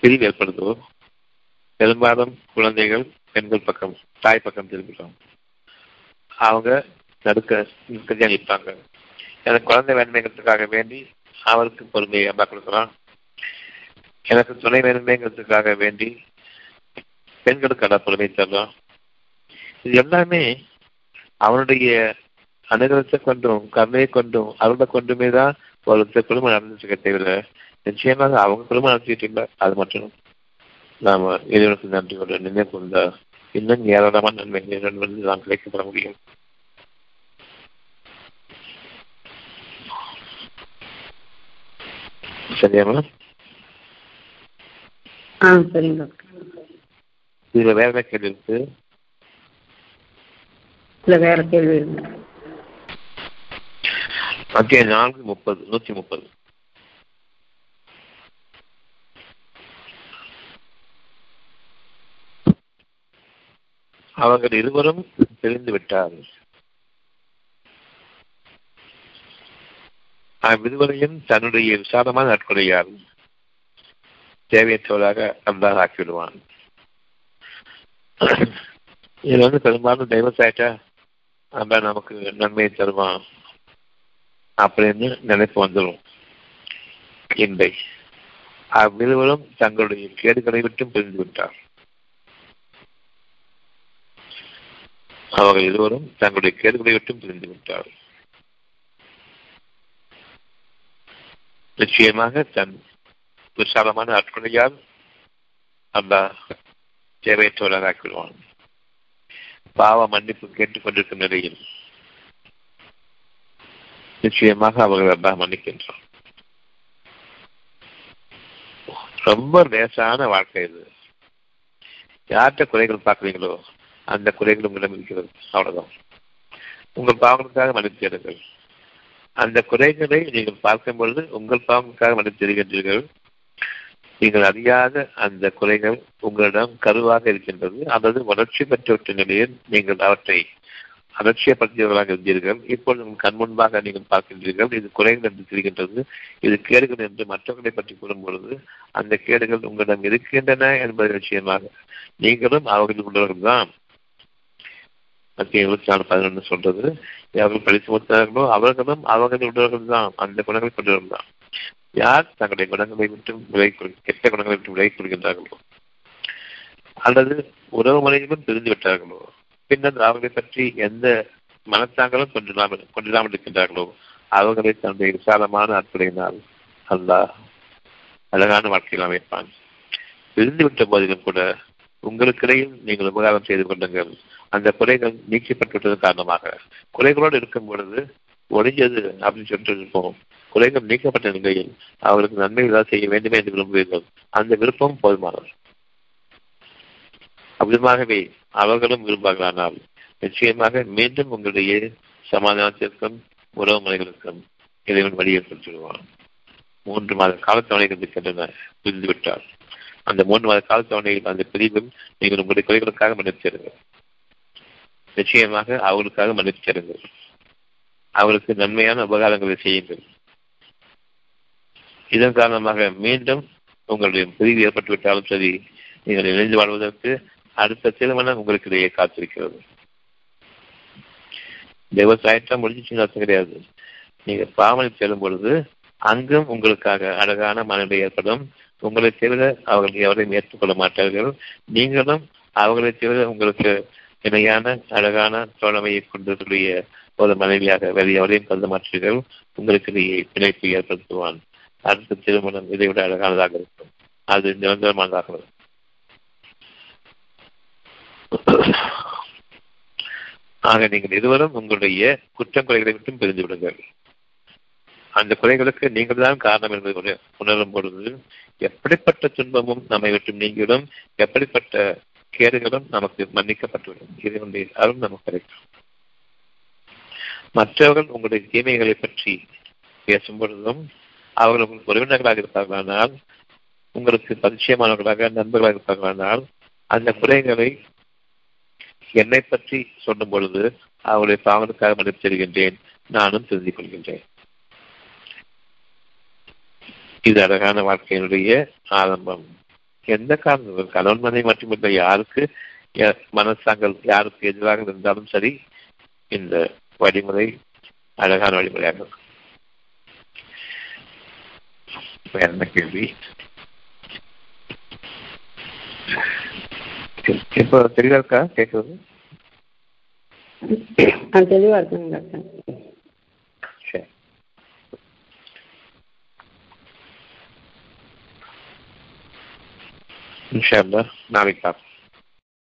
பிரிவு ஏற்படுதோ பெரும்பாலும் குழந்தைகள் பெண்கள் பக்கம் தாய் பக்கம் திரும்பிடும் அவங்க நடுக்க நிற்கதியா நிற்பாங்க. எனக்கு குழந்தை வேணுமேங்கிறதுக்காக வேண்டி அவருக்கு பொறுமையை அம்மா கொடுக்குறான். எனக்கு துணை வேணுமேங்கிறதுக்காக வேண்டி பெண்களுக்கு அட பொறுமை இது எல்லாமே அவனுடைய அனுகிரகத்தை கொண்டும் கருணையை கொண்டும் அருளை கொண்டுமே தான் ஒருத்தர் குடும்பம் நடந்துச்சுக்க தேவையில்லை நிச்சயமாக அவங்க குடும்பம் நடத்திட்டு இல்லை அது மட்டும் நாம இறைவனுக்கு நன்றி கொண்டு நினைவு கொண்டா இன்னும் ஏராளமான நன்மை வந்து நாம் கிடைக்கப்பட முடியும். சரியாமா ஆ சரிங்க டாக்டர். இதுல வேற என்ன கேள்வி இருக்கு? இல்லை வேற கேள்வி இல்லை மத்திய நான்கு முப்பது நூத்தி முப்பது. அவர்கள் இருவரும் தெரிந்து விட்டார்கள் அவ்விருவரையும் தன்னுடைய விசாலமான நட்கொடையால் தேவையற்றவராக அல்லாஹ் ஆக்கிவிடுவான் இது வந்து பெரும்பாலும் டைவர்ஸ் ஆயிட்டா நமக்கு நன்மையை தருவான் அப்படின்னு நினைப்பு வந்துடும் இன்பை. அவ்விருவரும் தங்களுடைய கேடுகளை விட்டும் பிரிந்து விட்டார். அவர்கள் இருவரும் தங்களுடைய கேடுகளை விட்டும் பிரிந்து விட்டார். நிச்சயமாக தன் விசாலமான ஆட்கொலையால் அல்லாஹ் தேவையற்றவராக பாவ மன்னிப்பு கேட்டுக் கொண்டிருக்கும் நிலையில் நிச்சயமாக அவர்கள் அல்லாஹ் மன்னிக்கின்றான். ரொம்ப லேசான வாழ்க்கை இது. யார்கிட்ட குறைகள் பார்க்குறீங்களோ அந்த குறைகள் உங்களிடம் இருக்கிறது. அவ்வளவுதான். உங்கள் பாவங்களுக்காக மன்னித்து எடுங்கள் அந்த குறைகளை நீங்கள் பார்க்கும் பொழுது உங்கள் பாவங்களுக்காக மன்னித்து தருகின்றீர்கள் நீங்கள் அறியாத அந்த குறைகள் உங்களிடம் கருவாக இருக்கின்றது. அல்லது வளர்ச்சி பெற்றவற்ற நிலையில் நீங்கள் அவற்றை அலட்சியப்படுத்தியவர்களாக இருந்தீர்கள். இப்பொழுது உங்கள் கண் முன்பாக நீங்கள் பார்க்கின்றீர்கள். இது குறைகள் என்று தெரிகின்றது. இது கேடுகள் என்று மற்றவர்களை பற்றி கூறும் பொழுது அந்த கேடுகள் உங்களிடம் இருக்கின்றன என்பது நிச்சயமாக நீங்களும் அவர்கள் உள்ளவர்கள் தான். மத்திய இருபத்தி நாலு பதினொன்று சொல்றது அவர்கள் படித்து முடித்தார்களோ அவர்களும் அவர்கள் உள்ளவர்கள் தான். அந்த குணங்களை கொண்டவர்கள் தான். யார் தங்களுடைய குணங்களை விட்டு விலை கெட்ட குணங்களை விட்டு விலை கொள்கின்றார்களோ அல்லது உறவு முறையிலும் பிரிந்து விட்டார்களோ? பின்னர் அவர்களை பற்றி எந்த மனத்தாங்களும் கொண்டிடாமல் கொண்டிடாமல் இருக்கின்றார்களோ? அவர்களை தன்னுடைய விசாலமான அற்புதையினால் அல்லாஹ் அழகான வாழ்க்கையில் அமைப்பான். பிரிந்து விட்ட போதிலும் கூட உங்களுக்கிடையில் நீங்கள் உபகாரம் செய்து கொள்ளுங்கள். அந்த குறைகள் நீக்கப்பட்டுவிட்டது காரணமாக. குறைகளோடு இருக்கும் பொழுது ஒழிஞ்சது அப்படின்னு சொல்லிட்டு இருப்போம். குறைகள் நீக்கப்பட்ட நிலையில் அவர்களுக்கு நன்மை ஏதாவது செய்ய வேண்டுமே என்று விரும்புவீர்கள். அந்த விருப்பம் போதுமானது. அவ்விதமாகவே அவர்களும் விரும்பார்களானால் நிச்சயமாக மீண்டும் உங்களுடைய சமாதானத்திற்கும் உறவு முறைகளுக்கும் இறைவன் வழியை சொல்லுவான் மூன்று மாத காலத்தவணைகள் இருக்கின்றன புரிந்துவிட்டார். அந்த மூன்று மாத காலத்தவணையில் அந்த பிரிவும் நீங்கள் உங்களுடைய குறைகளுக்காக மன்னித்திருங்கள் நிச்சயமாக அவர்களுக்காக மன்னித்திருங்கள் அவர்களுக்கு நன்மையான உபகாரங்களை செய்யுங்கள். இதன் காரணமாக மீண்டும் உங்களுடைய பிரிவு ஏற்பட்டுவிட்டாலும் சரி நீங்கள் இணைந்து வாழ்வதற்கு அடுத்த திருமணம் உங்களுக்கு இடையே காத்திருக்கிறது. விவசாயத்தான் முடிஞ்சிச்சுன்னு அர்த்தம் கிடையாது. நீங்க பாவனை செல்லும் பொழுது அங்கும் உங்களுக்காக அழகான மனநிலை ஏற்படும். உங்களை தவிர அவர்கள் எவரையும் ஏற்றுக்கொள்ள மாட்டார்கள். நீங்களும் அவர்களை தவிர உங்களுக்கு இணையான அழகான தோழமையை கொண்டிருக்கிற ஒரு மனைவியாக வேறு எவரையும் கருத மாற்றீர்கள் உங்களுக்கு இடையே பிணைப்பு ஏற்படுத்துவான். அடுத்த திருமணம் இதை விட அழகானதாக இருக்கும். அது நிரந்தரமானதாக இருக்கும் ஆக நீங்கள் இருவரும் உங்களுடைய குற்றம் குறைகளை மட்டும் பிரிந்து விடுங்கள். அந்த குறைகளுக்கு நீங்கள் தான் காரணம் என்பதை உணரும் பொழுது எப்படிப்பட்ட துன்பமும் நம்மை விட்டு நீங்கிவிடும் எப்படிப்பட்ட கேடுகளும் நமக்கு மன்னிக்கப்பட்டுவிடும். இதனுடைய அருள் நமக்கு கிடைக்கும். மற்றவர்கள் உங்களுடைய தீமைகளை பற்றி பேசும் பொழுதும் அவர்கள் உங்களுக்கு உறவினர்களாக இருப்பார்களானால் உங்களுக்கு பரிச்சயமானவர்களாக நண்பர்களாக இருப்பார்களானால் அந்த குறைகளை என்னை பற்றி சொல்லும் பொழுது அவருடைய பாவனுக்காக மன்னிப்பு செல்கின்றேன் நானும் திருந்திக் கொள்கின்றேன். இது அழகான வாழ்க்கையினுடைய ஆரம்பம். எந்த காரணம் கணவன் மனை மட்டுமில்லை யாருக்கு மனசாங்கள் யாருக்கு எதிராக இருந்தாலும் சரி இந்த வழிமுறை அழகான வழிமுறையாக இருக்கும் என்ன கேள்வி இப்போ தெளிவா இருக்கா கேட்குறது தெளிவா இருக்குங்க டாக்டர் சரி இன்ஷா அல்லா நாளைக்கு பார்ப்போம்